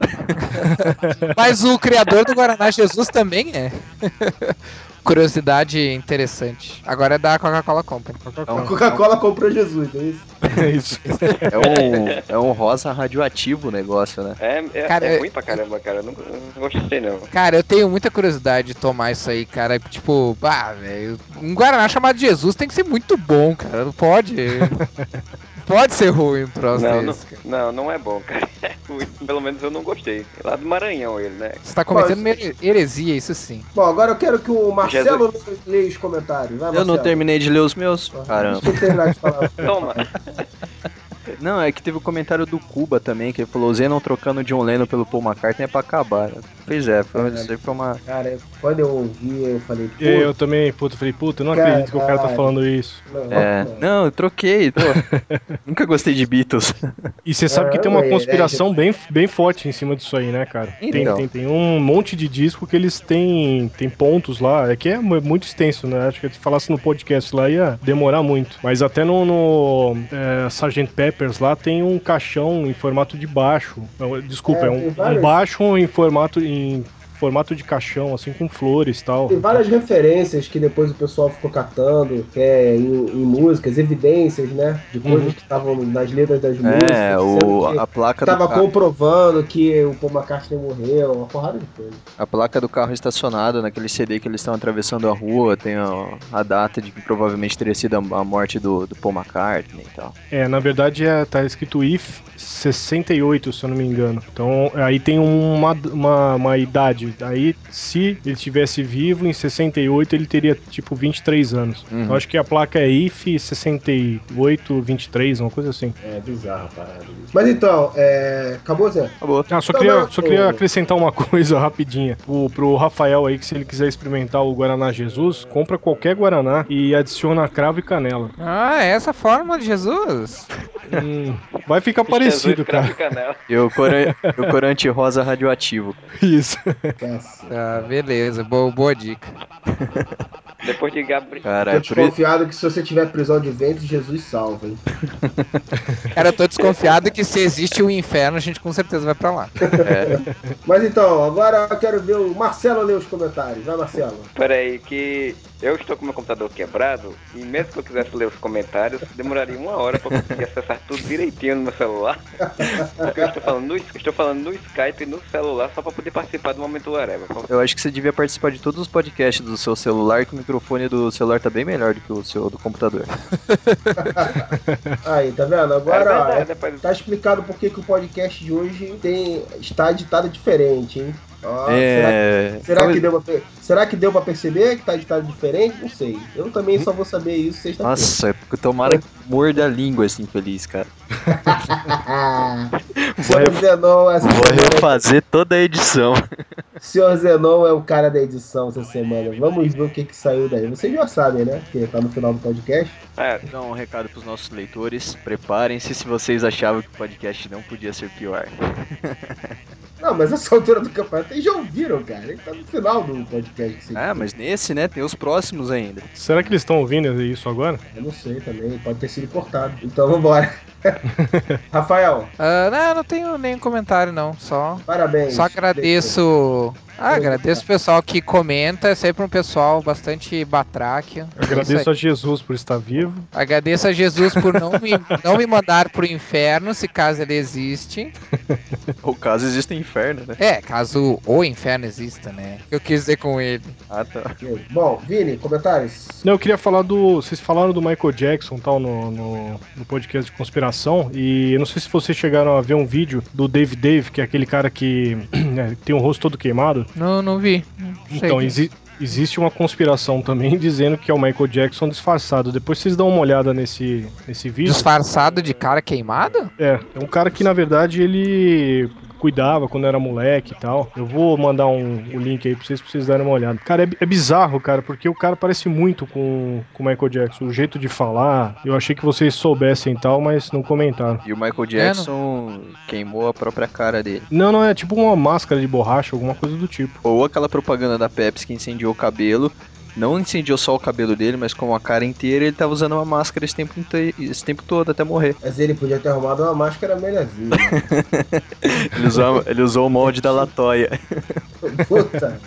<laughs> Mas o criador do Guaraná Jesus também é. <laughs> Curiosidade interessante. Agora é da Coca-Cola Company. A Coca-Cola comprou Jesus, é isso? É isso. é, um, é um rosa radioativo o negócio, né? É, é, Cara, é ruim pra caramba, cara. Eu não, eu não gostei, não. Cara, eu tenho muita curiosidade de tomar isso aí, cara. Tipo, ah, velho. Um Guaraná chamado Jesus tem que ser muito bom, cara. Não pode. <laughs> pode ser ruim um troço Não, não, desse, não, não é bom, cara. <laughs> É ruim. Pelo menos eu não gostei. É lá do Maranhão ele, né? Você tá cometendo heresia, isso sim. Bom, agora eu quero que o Marcelo leia os comentários. Vai, Eu não terminei de ler os meus. Caramba. Deixa eu terminar de falar. <laughs> Toma. <laughs> Não, é que teve o comentário do Cuba também, que ele falou: Zenon trocando John Lennon pelo Paul McCartney é pra acabar. Pois é, foi, aí foi uma. Cara, quando eu ouvi, eu falei, pô, Eu também, puta, falei, puta, eu não acredito que o cara tá falando isso. não, É, não. não, eu troquei, pô. <laughs> Nunca gostei de Beatles. E você sabe que tem Ah, uma é, conspiração bem, bem forte em cima disso aí, né, cara? Tem, Então. tem, tem um monte de disco que eles têm, têm pontos lá. É que é mu- muito extenso, né? Acho que se falasse no podcast lá ia demorar muito. Mas até no, no é, Sgt. Peppers lá tem um caixão em formato de baixo. Não, Desculpa, É, é, um, um baixo em formato em formato de caixão, assim, com flores e tal. Tem várias referências que depois o pessoal ficou catando é, em, em músicas, evidências, né? De coisas Uhum. que estavam nas letras das músicas. É, o, que a placa Tava carro. comprovando que o Paul McCartney morreu, uma porrada de coisa. A placa do carro estacionado naquele CD que eles estão atravessando a rua, tem a, a data de que provavelmente teria sido a, a morte do, do Paul McCartney e tal. É, na verdade é, tá escrito IF 68, se eu não me engano. Então aí tem uma, uma, uma idade. Aí, se ele estivesse vivo, em 68 ele teria tipo 23 anos. Uhum. Eu acho que a placa é IF 68, 23, uma coisa assim. É bizarro parada. Mas então, é... acabou, Zé? Acabou. Ah, só Então, queria, mas, só queria acrescentar uma <laughs> coisa rapidinha. O, pro Rafael aí, que se ele quiser experimentar o Guaraná Jesus, compra qualquer Guaraná e adiciona cravo e canela. Ah, é essa a fórmula de Jesus? Hum, vai ficar parecido, cara. canela. E o, coran, o corante rosa radioativo. <laughs> Isso. Cacete. Tá, beleza. Boa, boa dica. <laughs> Depois de Gabriel. Cara, Tô é desconfiado que se você tiver prisão de ventre, Jesus salva, hein? <laughs> Cara, eu tô desconfiado que se existe o inferno, a gente com certeza vai pra lá. É, <laughs> Mas então, agora eu quero ver o Marcelo ler os comentários. Vai, Marcelo. Pera aí, que eu estou com meu computador quebrado e mesmo que eu quisesse ler os comentários, demoraria uma hora pra conseguir acessar tudo direitinho no meu celular. <laughs> Porque eu estou falando no, estou falando no Skype e no celular só pra poder participar do momento Areva. eu acho que você devia participar de todos os podcasts do seu celular, que o microfone do celular tá bem melhor do que o seu do computador. Aí, tá vendo? É Agora, ó, verdade, depois... tá explicado por que que o podcast de hoje tem, está editado diferente, hein? Será, é. será, talvez- que deu pra, será que deu pra perceber que tá editado diferente? Não sei. Eu também só vou saber isso sexta-feira. Nossa, tomara que morda a língua esse infeliz, cara. <laughs> Senhor Zenon, essa Vou semana, refazer toda a edição. <laughs> Senhor Zenon é o cara da edição essa semana. Vamos ver o que que saiu daí. Vocês já sabem, né? Porque tá no final do podcast. É, Então, um recado pros nossos leitores. Preparem-se se vocês achavam que o podcast não podia ser pior. <laughs> Não, mas essa <laughs> altura do campeonato, eles já ouviram, cara. Ele tá no final do podcast. Ah, mas nesse, né? Tem os próximos ainda. Será que eles estão ouvindo isso agora? Eu não sei também, pode ter sido cortado. Então vambora. <laughs> Rafael, Ah, não, não tenho nenhum comentário, não. Só, parabéns. só agradeço. Ah, agradeço o pessoal que comenta. É sempre um pessoal bastante batráquio. Agradeço a Jesus por estar vivo. Agradeço a Jesus por não me, não me mandar pro inferno, se caso ele existe. <laughs> Ou caso exista inferno, né? É, caso o inferno exista, né? Eu quis dizer com ele. Ah, tá. Bom, Vini, comentários? Não, eu queria falar do. Vocês falaram do Michael Jackson tal no, no, no podcast de conspiração. E eu não sei se vocês chegaram a ver um vídeo do Dave Dave, que é aquele cara que <clears throat> né, tem o rosto todo queimado. Não, não vi. Não Então, quem- exi- existe uma conspiração também <laughs> dizendo que é o Michael Jackson disfarçado. Depois vocês dão uma olhada nesse, nesse vídeo. Disfarçado de cara queimado? É, é um cara que na verdade ele cuidava quando era moleque e tal. Eu vou mandar um, o link aí pra vocês, pra vocês darem uma olhada. Cara, é, é bizarro, cara, porque o cara parece muito com com o Michael Jackson. O jeito de falar, eu achei que vocês soubessem e tal, mas não comentaram. E o Michael Jackson queimou a própria cara dele. Não, não, é tipo uma máscara de borracha, alguma coisa do tipo. Ou aquela propaganda da Pepsi que incendiou o cabelo. Não incendiou só o cabelo dele, mas como a cara inteira, ele tava usando uma máscara esse tempo, inte- esse tempo todo até morrer. Mas ele podia ter arrumado uma máscara melhorzinha. né? <laughs> Ele usou, ele usou o molde da Latoya. Puta.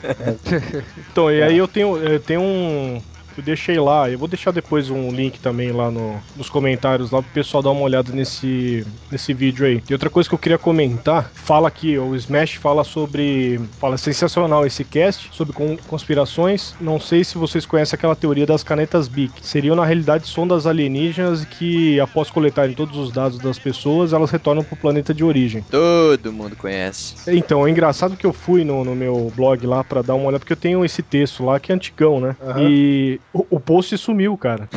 Então, e aí eu tenho, eu tenho um. Eu deixei lá, eu vou deixar depois um link também lá no, nos comentários lá pro pessoal dar uma olhada nesse, nesse vídeo aí. E outra coisa que eu queria comentar, fala aqui, o Smash fala sobre. Fala sensacional esse cast, sobre con- conspirações. Não sei se vocês conhecem aquela teoria das canetas BIC. Seriam, na realidade, sondas alienígenas que, após coletarem todos os dados das pessoas, elas retornam pro planeta de origem. Todo mundo conhece. Então, é engraçado que eu fui no, no meu blog lá pra dar uma olhada, porque eu tenho esse texto lá que é antigão, né? Aham. E O, o post sumiu, cara.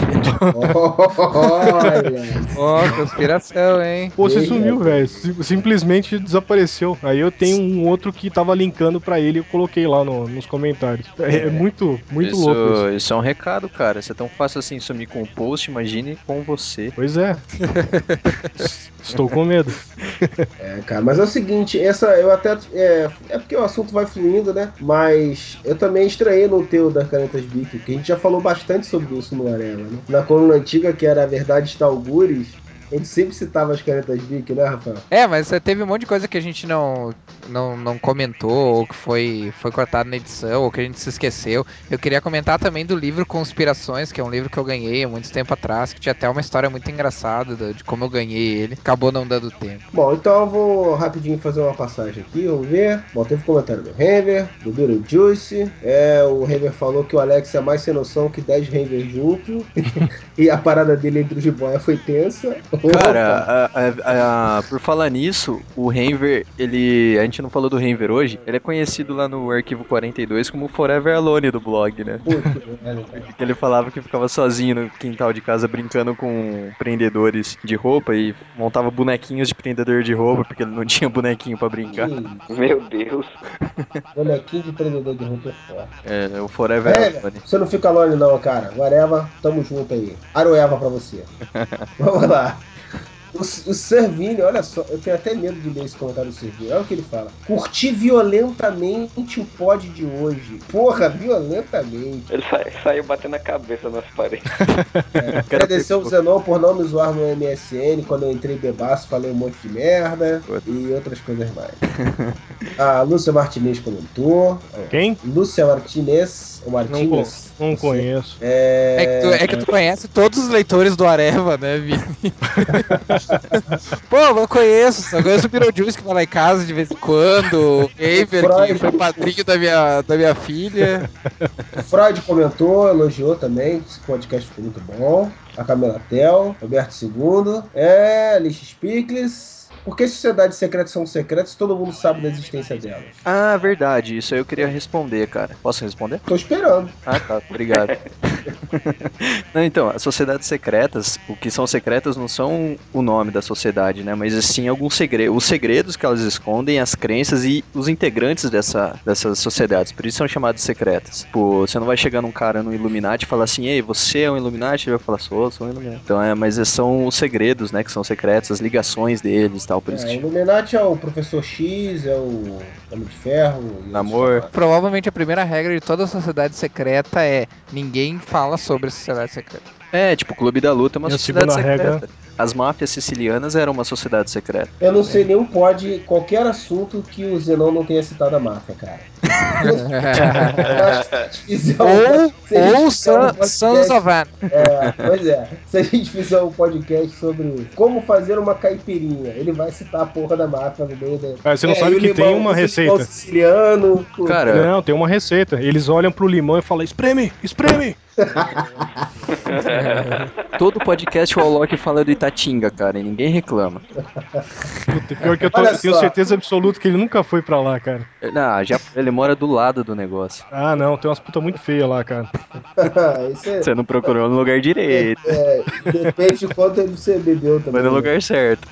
Olha. Ó, conspiração, hein? O post Eita. sumiu, velho. Sim- Simplesmente desapareceu. Aí eu tenho um outro que tava linkando pra ele e eu coloquei lá no- nos comentários. É, é muito, muito isso, louco isso. isso é um recado, cara. Se é tão fácil assim sumir com o post, imagine com você. Pois é. <laughs> Estou com medo. <laughs> É, cara, mas é o seguinte, essa eu até. É, é porque o assunto vai fluindo, né? Mas eu também estranhei no teu das canetas Bic, que a gente já falou bastante sobre isso no Arela, né? Na coluna antiga, que era a Verdade está Algures, gente sempre citava as canetas Bic, né, Rafael? É, mas teve um monte de coisa que a gente não, não, não comentou, ou que foi, foi cortado na edição, ou que a gente se esqueceu. Eu queria comentar também do livro Conspirações, que é um livro que eu ganhei há muito tempo atrás, que tinha até uma história muito engraçada da- de como eu ganhei ele. Acabou não dando tempo. Bom, então eu vou rapidinho fazer uma passagem aqui, vamos ver. Bom, teve comentário do Renver, do Beetlejuice. É, o Renver falou que o Alex é mais sem noção que 10 Renver junto. <laughs> e a parada dele entre os jiboia foi tensa. Cara, a- a- a- por falar nisso, o Renver, ele. A gente não falou do Renver hoje, ele é conhecido lá no arquivo 42 como Forever Alone do blog, né? Porque ele falava que ficava sozinho no quintal de casa brincando com prendedores de roupa e montava bonequinhos de prendedor de roupa porque ele não tinha bonequinho pra brincar. Que Meu Deus. bonequinho de prendedor de roupa é foda. É, o Forever É, Alone. você não fica longe não, cara. Whatever, tamo junto aí. Aroeva pra você. <laughs> Vamos lá. O, o Servini, olha só, eu tenho até medo de ler esse comentário do Servini. Olha o que ele fala. Curti violentamente o pod de hoje. Porra, violentamente. Ele sa- saiu batendo a cabeça nas paredes. É, <laughs> agradecer ao Zenon por não me zoar no MSN quando eu entrei bebaço, falei um monte de merda e outras coisas mais. A <laughs> Lúcia Martinez comentou. Quem? Lúcia Martinez, Não, con- Martinez. não sei. conheço. É, É que, tu, é que tu conhece todos os leitores do Areva, né, Vini? <laughs> Pô, eu conheço, só conheço o Beetlejuice que vai lá em casa de vez em quando, o Gamer, Freud. que foi padrinho da minha, da minha filha. O Freud comentou, elogiou também, esse podcast ficou muito bom. A Camila Tel, Roberto II, é, Alice Spickles. Por que sociedades secretas são secretas se todo mundo sabe da existência delas? Ah, verdade, isso aí eu queria responder, cara. Posso responder? Tô esperando. Ah, tá, obrigado. <laughs> não, então, as sociedades secretas, o que são secretas não são o nome da sociedade, né? Mas sim alguns segredos, os segredos que elas escondem, as crenças e os integrantes dessa, dessas sociedades. Por isso são chamadas secretas. Tipo, você não vai chegar num cara no Illuminati e falar assim, ei, você é um Illuminati? Ele vai falar, sou, sou um Illuminati. Então, é, mas são os segredos, né? Que são secretos, as ligações deles e tal. Por isso É, que o Illuminati é o Professor X, é o Homem de Ferro. Namor. outros Provavelmente a primeira regra de toda sociedade secreta é ninguém fala sobre a sociedade secreta. É, tipo, o Clube da Luta é uma E sociedade secreta. regra? As máfias sicilianas eram uma sociedade secreta. Eu não sei nenhum pod, qualquer assunto que o Zenon não tenha citado a máfia, cara. <laughs> Ou ou um Sons of An. É, pois é. Se a gente fizer um podcast sobre como fazer uma caipirinha, ele vai citar a porra da máfia no meio da. Ah, você não É, sabe o que tem uma receita. limão siciliano. Cara, Não, tem uma receita. Eles olham pro limão e falam: espreme, espreme. <laughs> todo podcast o Alok fala do Itatinga, cara, e ninguém reclama. Puta, pior que eu, tô- eu tenho certeza absoluta que ele nunca foi pra lá, cara. Não, já, ele mora do lado do negócio. Ah, não, tem umas putas muito feias lá, cara. <laughs> É, Você não procurou no lugar direito, é, depende de quanto você bebeu também. foi no lugar certo.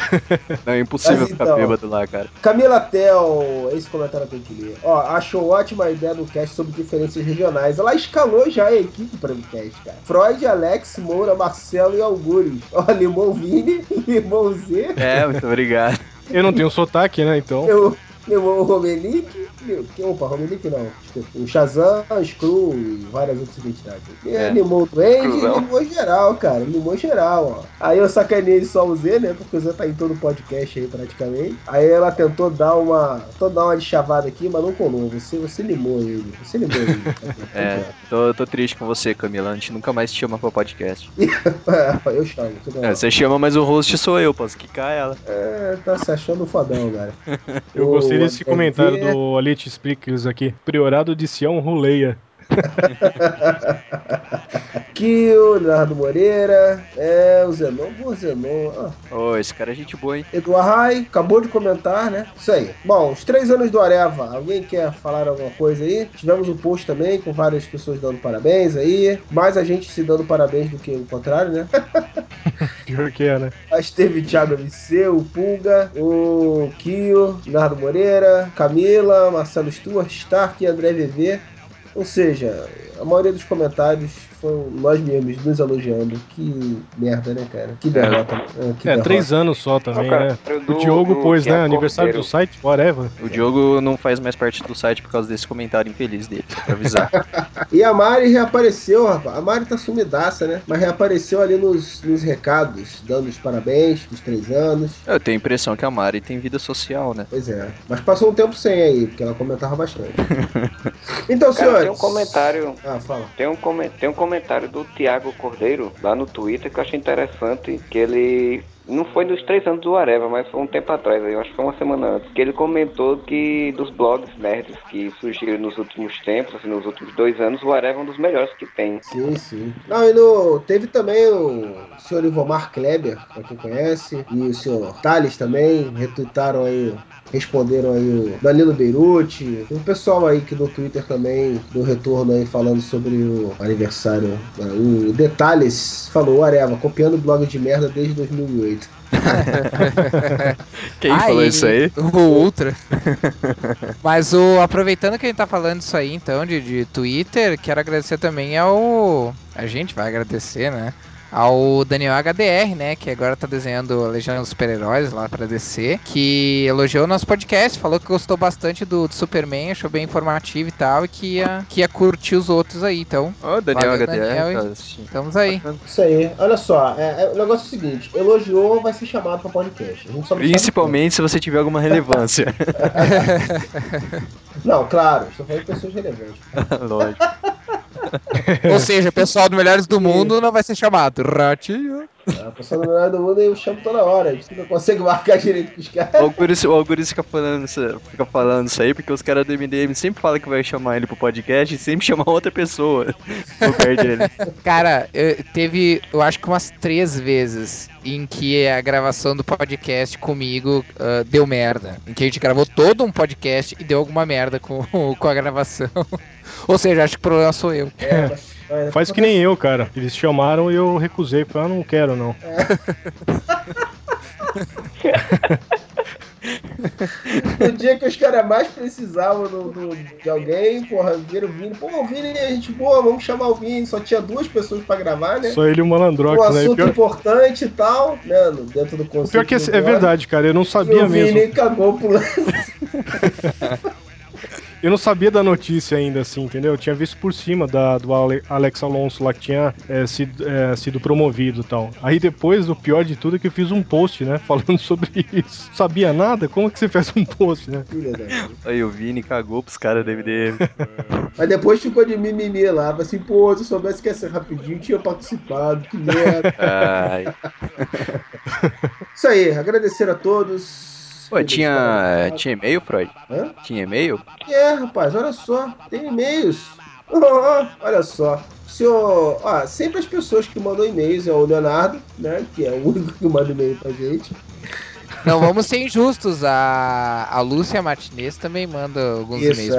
<laughs> Não, é impossível Mas ficar então- bêbado lá, cara. Camila Tel, esse comentário eu tenho que ler. Ó, achou ótima a ideia do cast sobre diferenças regionais. Ela escalou já a equipe para o cast, cara. Freud, Alex, Moura, Marcelo e Algures. Ó, Limão Vini, Limão Z, É, muito obrigado. Eu não tenho sotaque, né, então. eu, Limão Romelique, Lim- que- opa, Romelique não. O Shazam, Screw e várias outras identidades. E É. Limão Duende e. Limão geral, cara. Limão geral, ó. Aí eu sacanei só o Z, né? Porque o Z tá em todo podcast aí praticamente. Aí ela tentou dar uma. Tentou dar uma de chavada aqui, mas não colou. Você, você limou ele. Você limou ele. <laughs> É, tô, tô triste com você, Camila. A gente nunca mais te chama pra podcast. <laughs> É, eu chamo. tudo É, bem. você chama, mas o host sou eu, posso quicar ela. É, tá se achando fodão, cara. <laughs> Eu O gostei desse HV comentário do Alite Sprickles aqui. Priorado de Sião Ruleia. <laughs> Kio, Leonardo Moreira, é, o Zenon, o Zenon, ah, Ô, esse cara é gente boa, hein? Eduardo Rai, acabou de comentar, né? Isso aí. Bom, os três anos do Areva, alguém quer falar alguma coisa aí? Tivemos um post também com várias pessoas dando parabéns aí, mais a gente se dando parabéns do que o contrário, né? <laughs> Pior que é, né? Mas teve Thiago MC, o Pulga, o Kio, Leonardo Moreira, Camila, Marcelo Stuart, Stark e André VV. Ou seja, a maioria dos comentários foram nós mesmos nos elogiando. Que merda, né, cara? Que derrota. É, que É, derrota. três anos só também, Não, cara, né? eu O Diogo do pôs, né? Aniversário do site, whatever. O Diogo não faz mais parte do site por causa desse comentário infeliz dele, pra avisar. <laughs> E a Mari reapareceu, rapaz. A Mari tá sumidaça, né? Mas reapareceu ali nos, nos recados, dando os parabéns dos três anos. Eu tenho a impressão que a Mari tem vida social, né? Pois é. Mas passou um tempo sem aí, porque ela comentava bastante. <laughs> Então, Cara, senhores. tem um comentário. Ah, fala. Tem um, come- tem um comentário do Tiago Cordeiro lá no Twitter que eu achei interessante. Que ele. Não foi dos três anos do Areva, mas foi um tempo atrás, aí, eu acho que foi uma semana antes. Que ele comentou que dos blogs nerds que surgiram nos últimos tempos, assim, nos últimos dois anos, o Areva é um dos melhores que tem. Sim, sim. Não, e no, teve também o senhor Ivomar Kleber, pra quem conhece, e o senhor Thales também, retuitaram aí, responderam aí o Danilo Beirute. Um pessoal aí que no Twitter também deu retorno aí falando sobre o aniversário. O Detalhes falou, Areva, copiando o blog de merda desde 2008. <laughs> Quem Ah, falou isso aí? O Ultra. <laughs> Mas o aproveitando que a gente tá falando isso aí, então, de, de Twitter, quero agradecer também ao. A gente vai agradecer, né? Ao Daniel HDR, né? Que agora tá desenhando a Legião dos Super-Heróis lá pra DC. Que elogiou o nosso podcast, falou que gostou bastante do, do Superman, achou bem informativo e tal. E que ia, que ia curtir os outros aí. Então, Ó, Daniel Valeu, HDR, Daniel, tá e- estamos aí. Isso aí. Olha só, é, é- o negócio é o seguinte, elogiou, vai ser chamado pra podcast. Só Principalmente se você tiver alguma relevância. <laughs> Não, claro, estou falando de pessoas relevantes. <laughs> Lógico. Ou seja, o pessoal do Melhores do Mundo não vai ser chamado. Ratinho. A pessoa do melhor do mundo eu chamo toda hora. A gente nunca consegue marcar direito com os caras. O Algures, o fica, falando isso, fica falando isso aí porque os caras do MDM sempre falam que vai chamar ele pro podcast e sempre chamam outra pessoa <laughs> dele. Cara, eu- teve, eu acho que umas três vezes em que a gravação do podcast comigo ah, deu merda. Em que a gente gravou todo um podcast e deu alguma merda com, <laughs> com a gravação. Ou seja, acho que o problema sou eu. É, mas- Faz que nem eu, cara. Eles chamaram e eu recusei. Falei, ah, não quero, não. <laughs> No dia que os caras mais precisavam do- do- de alguém, porra, viram o Vini. Pô, o Vini é gente boa, vamos chamar o Vini. Só tinha duas pessoas pra gravar, né? Só ele e o Um Malandrox, né? E assunto Pior, importante e tal, né? no- Dentro do o conceito. pior que é, é verdade, cara. Eu não E sabia o Vini mesmo. cagou pro lance. <laughs> Eu não sabia da notícia ainda, assim, entendeu? Eu tinha visto por cima da, do Ale- Alex Alonso lá que tinha é, sido, é, sido promovido e tal. Aí depois, o pior de tudo é que eu fiz um post, né? <laughs> Falando sobre isso. Sabia nada? Como que você fez um post, né? Da. Aí o Vini cagou pros caras do MDM. Mas depois ficou de mimimi lá. Falei assim, pô, se eu soubesse que ia ser rapidinho, tinha participado. Que merda. Ai. Isso aí, agradecer a todos. Pô, tinha, tinha e-mail, Freud? Hã? Tinha e-mail? É, rapaz, olha só, tem e-mails. Oh, olha só. Senhor, ó, sempre as pessoas que mandam e-mails é o Leonardo, né? Que é o <laughs> único que manda e-mail pra gente. Não vamos ser injustos. A, a Lúcia Martinez também manda alguns Isso, e-mails.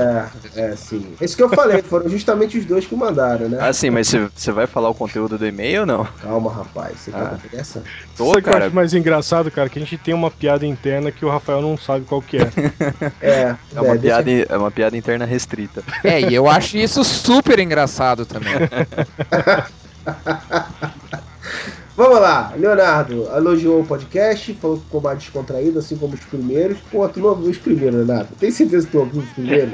é, é, sim. Isso que eu falei, foram justamente os dois que mandaram, né? Ah, sim, mas você- você vai falar o conteúdo do e-mail ou não? Calma, rapaz, você Ah. quer essa? Tô, Sabe o que eu acho mais engraçado, cara? Que a gente tem uma piada interna que o Rafael não sabe qual que é. <laughs> É, É uma, é, deixa- piada, é uma piada interna restrita. É, e eu acho isso super engraçado também. <laughs> Vamos lá, Leonardo elogiou o podcast, falou que ficou mais descontraído, assim como os primeiros. Pô, tu não ouviu os primeiros, Leonardo? Tem certeza que tu ouviu os primeiros?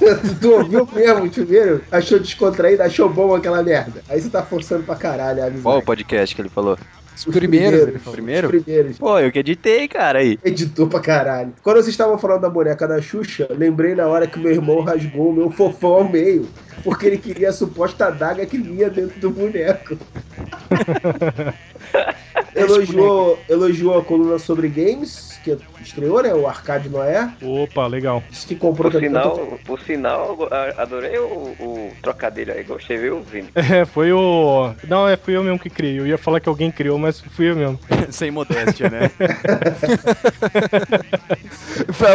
<laughs> tu ouviu mesmo os primeiros? Achou descontraído? Achou bom aquela merda? Aí você tá forçando pra caralho a amizade. Qual o podcast que ele falou? Os primeiros, ele falou. Primeiro? Os primeiros. Pô, eu que editei, cara, aí. Editou pra caralho. Quando vocês estavam falando da boneca da Xuxa, lembrei na hora que meu irmão rasgou o meu fofão ao meio. Porque ele queria a suposta adaga que vinha dentro do boneco. <laughs> elogiou, elogiou a coluna sobre games. que estreou, né? O Arcade Noé. Opa, legal. Disse que comprou Por também. sinal, por sinal, adorei o, o trocadilho aí, gostei, viu, Vini? <laughs> É, foi o. Não, é, fui eu mesmo que criei. Eu ia falar que alguém criou, mas fui eu mesmo. <laughs> Sem modéstia, né? <laughs>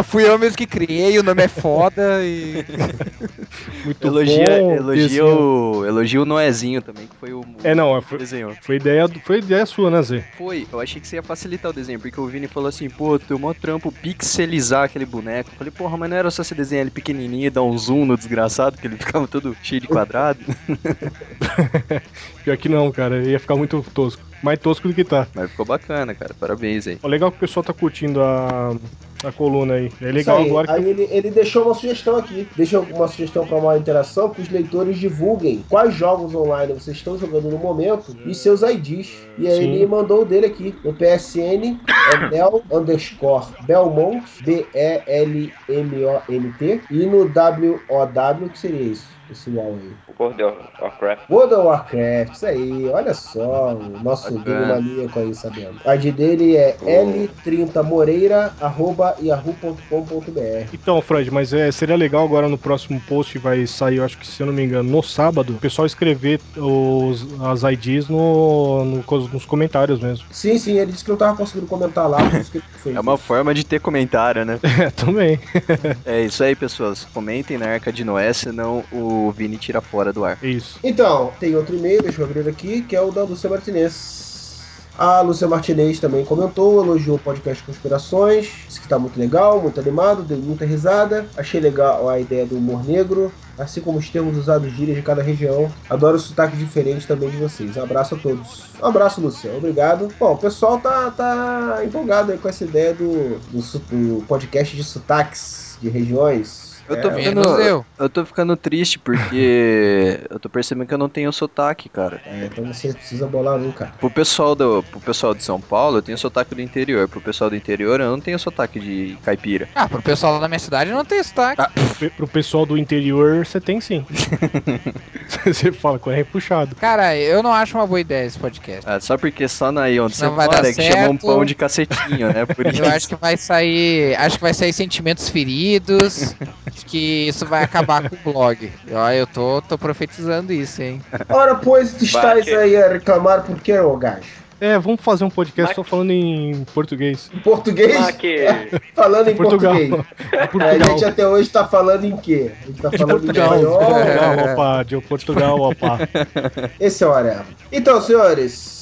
Fui eu mesmo que criei, o nome é foda e. Muito Elogia, bom. elogia, o, elogia o Noezinho também, que foi o. É, não, foi, desenhou. foi ideia, foi ideia sua, né, Zé? Foi, eu achei que você ia facilitar o desenho, porque o Vini falou assim, pô, tem mó trampo pixelizar aquele boneco. Eu falei, porra, mas não era só você desenhar ele pequenininho e dar um zoom no desgraçado, que ele <laughs> ficava todo cheio de quadrado? <laughs> Pior que não, cara. Ia ficar muito tosco. Mais tosco do que tá. mas ficou bacana, cara, parabéns aí. Ó, legal que o pessoal tá curtindo a, a coluna aí. É legal aí. agora que. Aí ele, ele deixou uma sugestão aqui. Deixou uma sugestão para uma interação que os leitores divulguem quais jogos online vocês estão jogando no momento e seus IDs. E aí Sim. ele mandou o dele aqui. No PSN é Bel underscore Belmont, B-E-L-M-O-N-T. E no WOW, que seria isso? Esse UOL aí. World of Warcraft. World of Warcraft, isso aí, olha só, o nosso Bacana. maníaco aí sabendo. A ID dele é l30moreira.yahoo.com.br. Então, Fred, mas é, seria legal agora no próximo post vai sair, eu acho que se eu não me engano, no sábado, o pessoal escrever os, as IDs no, no nos comentários mesmo. Sim, sim, ele disse que não tava conseguindo comentar lá, por isso que ele fez. É uma forma de ter comentário, né? <laughs> É, também. <laughs> É isso aí, pessoas. Comentem na Arca de Noé, senão o Vini tira fora do ar. Isso. Então, tem outro e-mail, deixa eu abrir aqui, que é o da Lúcia Martinez. A Lúcia Martinez também comentou, elogiou o podcast Conspirações, disse que tá muito legal, muito animado, dei muita risada, achei legal a ideia do humor negro, assim como os termos usados gírias de cada região. Adoro o sotaque diferente também de vocês. Abraço a todos. Um abraço, Lúcia. Obrigado. Bom, o pessoal tá, tá empolgado aí com essa ideia do, do, do podcast de sotaques de regiões. Eu tô, É, ficando, eu. eu tô ficando triste porque <laughs> eu tô percebendo que eu não tenho sotaque, cara. é, então você precisa bolar um, cara. Pro pessoal, do, pro pessoal de São Paulo, eu tenho sotaque do interior. Pro pessoal do interior, eu não tenho sotaque de caipira. Ah, pro pessoal da minha cidade não tem sotaque. Ah, Pro pessoal do interior, você tem sim. <laughs> você fala com é puxado. Cara, eu não acho uma boa ideia esse podcast. Ah, só porque só na aí onde Não você mora é que chama um pão de cacetinho, né? Por <laughs> isso. Eu acho que vai sair. Acho que vai sair sentimentos feridos. Acho que isso vai acabar com o blog. Ó, eu tô, tô profetizando isso, hein? Ora, pois, tu estás aí a reclamar por que, ô gajo? É, vamos fazer um podcast só falando em português. Em português? Ah, que... <laughs> Falando em Portugal. português. <laughs> É, a Portugal. gente até hoje tá falando em quê? A gente tá De falando Portugal. em De espanhol. Portugal, opa. De Portugal, opa. <laughs> Esse é o Areva. Então, senhores,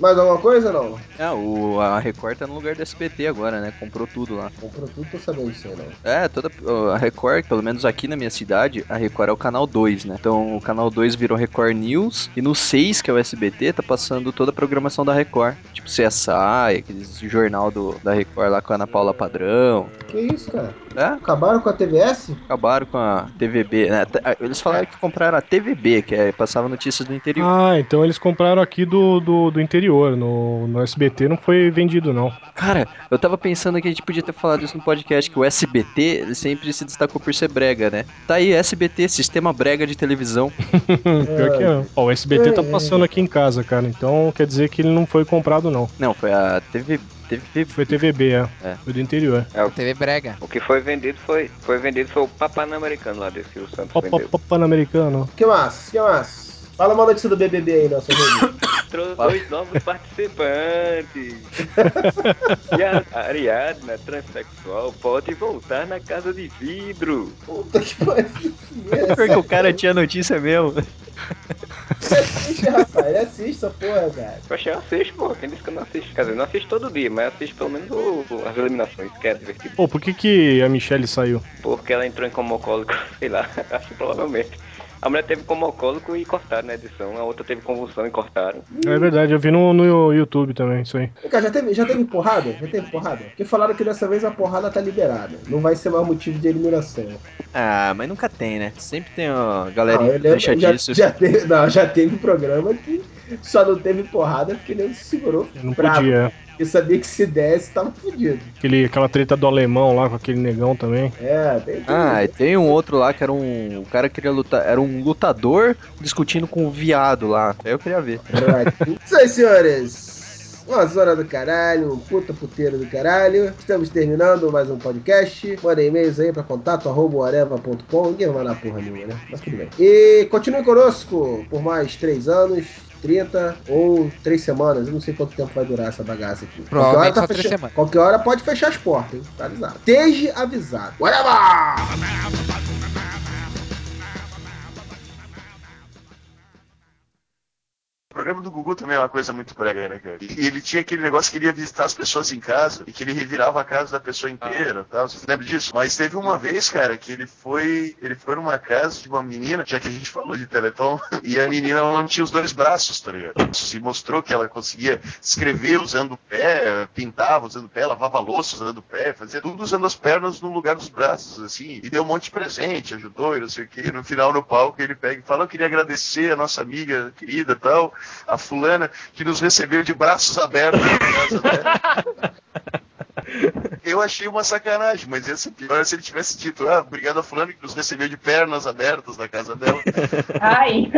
mais alguma coisa ou não? É, o, a Record tá no lugar do SBT agora, né? Comprou tudo lá. Comprou tudo, tô sabendo disso aí, não. É, toda a Record, pelo menos aqui na minha cidade, a Record é o canal 2, né? Então o canal 2 virou Record News e no 6, que é o SBT, tá passando toda a programação da Record. Tipo CSI, aqueles jornal do, da Record lá com a Ana Paula Padrão. Que isso, cara? É, Acabaram com a TVS? acabaram com a TVB, né? T- Eles falaram que compraram a TVB, que é, passava notícias do interior. Ah, então eles compraram aqui do, do, do interior. No, no SBT não foi vendido, não. Cara, eu tava pensando que a gente podia ter falado isso no podcast, que o SBT ele sempre se destacou por ser brega, né? Tá aí, SBT, Sistema Brega de Televisão. <laughs> Pior que não. Ó, o SBT tá É, é. passando aqui em casa, cara. Então quer dizer que ele não foi comprado, não. Não, foi a TV, TV Foi TVB, é. É. Foi do interior. TV Brega. O que foi vendido foi, foi vendido foi o Papanamericano lá desse o Santos Opa, vendeu. opa, Pan-Americano. Que mais? Que mais? Fala uma notícia do BBB aí, nosso <coughs> amigo. Trouxe dois novos participantes. <laughs> e a Ariadna, transexual, pode voltar na casa de vidro. Puta que pariu. Porque o cara tinha notícia mesmo. Assiste, rapaz. Ele assiste essa porra, cara. Poxa, eu assisto, pô. Quem disse que eu não assisto? Quer dizer, não assisto todo dia, mas assisto pelo menos o- o- as eliminações, que é divertido. Pô, por que, que a Michelle saiu? Porque ela entrou em comocólico, <laughs> sei lá, acho que provavelmente. A mulher teve comocólico e cortaram na edição, a outra teve convulsão e cortaram. É verdade, eu vi no, no YouTube também, isso aí. Vem cá, já teve, já teve porrada? Já teve porrada? Porque falaram que dessa vez a porrada tá liberada. Não vai ser mais motivo de eliminação. Ah, mas nunca tem, né? Sempre tem ó, galerinha Não, eu lembro, já, fechadiço. já teve, não, já teve programa que só não teve porrada porque ele se segurou. Não bravo. podia. Eu sabia que se desse, tava fudido. Aquele, aquela treta do alemão lá com aquele negão também. É, tem Ah, e tem um outro lá que era um. O cara queria lutar. Era um lutador discutindo com um viado lá. Aí eu queria ver. <laughs> Isso aí, senhores. uma zona do caralho, um puta puteiro do caralho. Estamos terminando mais um podcast. Manda e-mails aí pra contato arroba. Ninguém vai na porra nenhuma, né? Mas tudo bem. E continue conosco por mais três anos. 30 ou 3 semanas, eu não sei quanto tempo vai durar essa bagaça aqui. Qualquer hora, tá fecha- semanas. Qualquer hora pode fechar as portas, hein? Tá avisado. Esteja avisado. Whatever! O programa do Gugu também é uma coisa muito brega, né, cara? E ele tinha aquele negócio que ele ia visitar as pessoas em casa e que ele revirava a casa da pessoa inteira tal. Você lembra disso? Mas teve uma vez, cara, que ele foi. Ele foi numa casa de uma menina, já que a gente falou de Teleton, <laughs> e a menina não tinha os dois braços, tá ligado? Se mostrou que ela conseguia escrever usando o pé, pintava usando o pé, lavava louça usando o pé, fazia tudo usando as pernas no lugar dos braços, assim, e deu um monte de presente, ajudou e não sei o que. No final, no palco, ele pega e fala: Eu queria agradecer a nossa amiga querida tal, a fulana, que nos recebeu de braços abertos na casa dela. <laughs> Eu achei uma sacanagem, mas ia ser pior se ele tivesse dito, ah, obrigado a fulano que nos recebeu de pernas abertas na casa dela. Ai.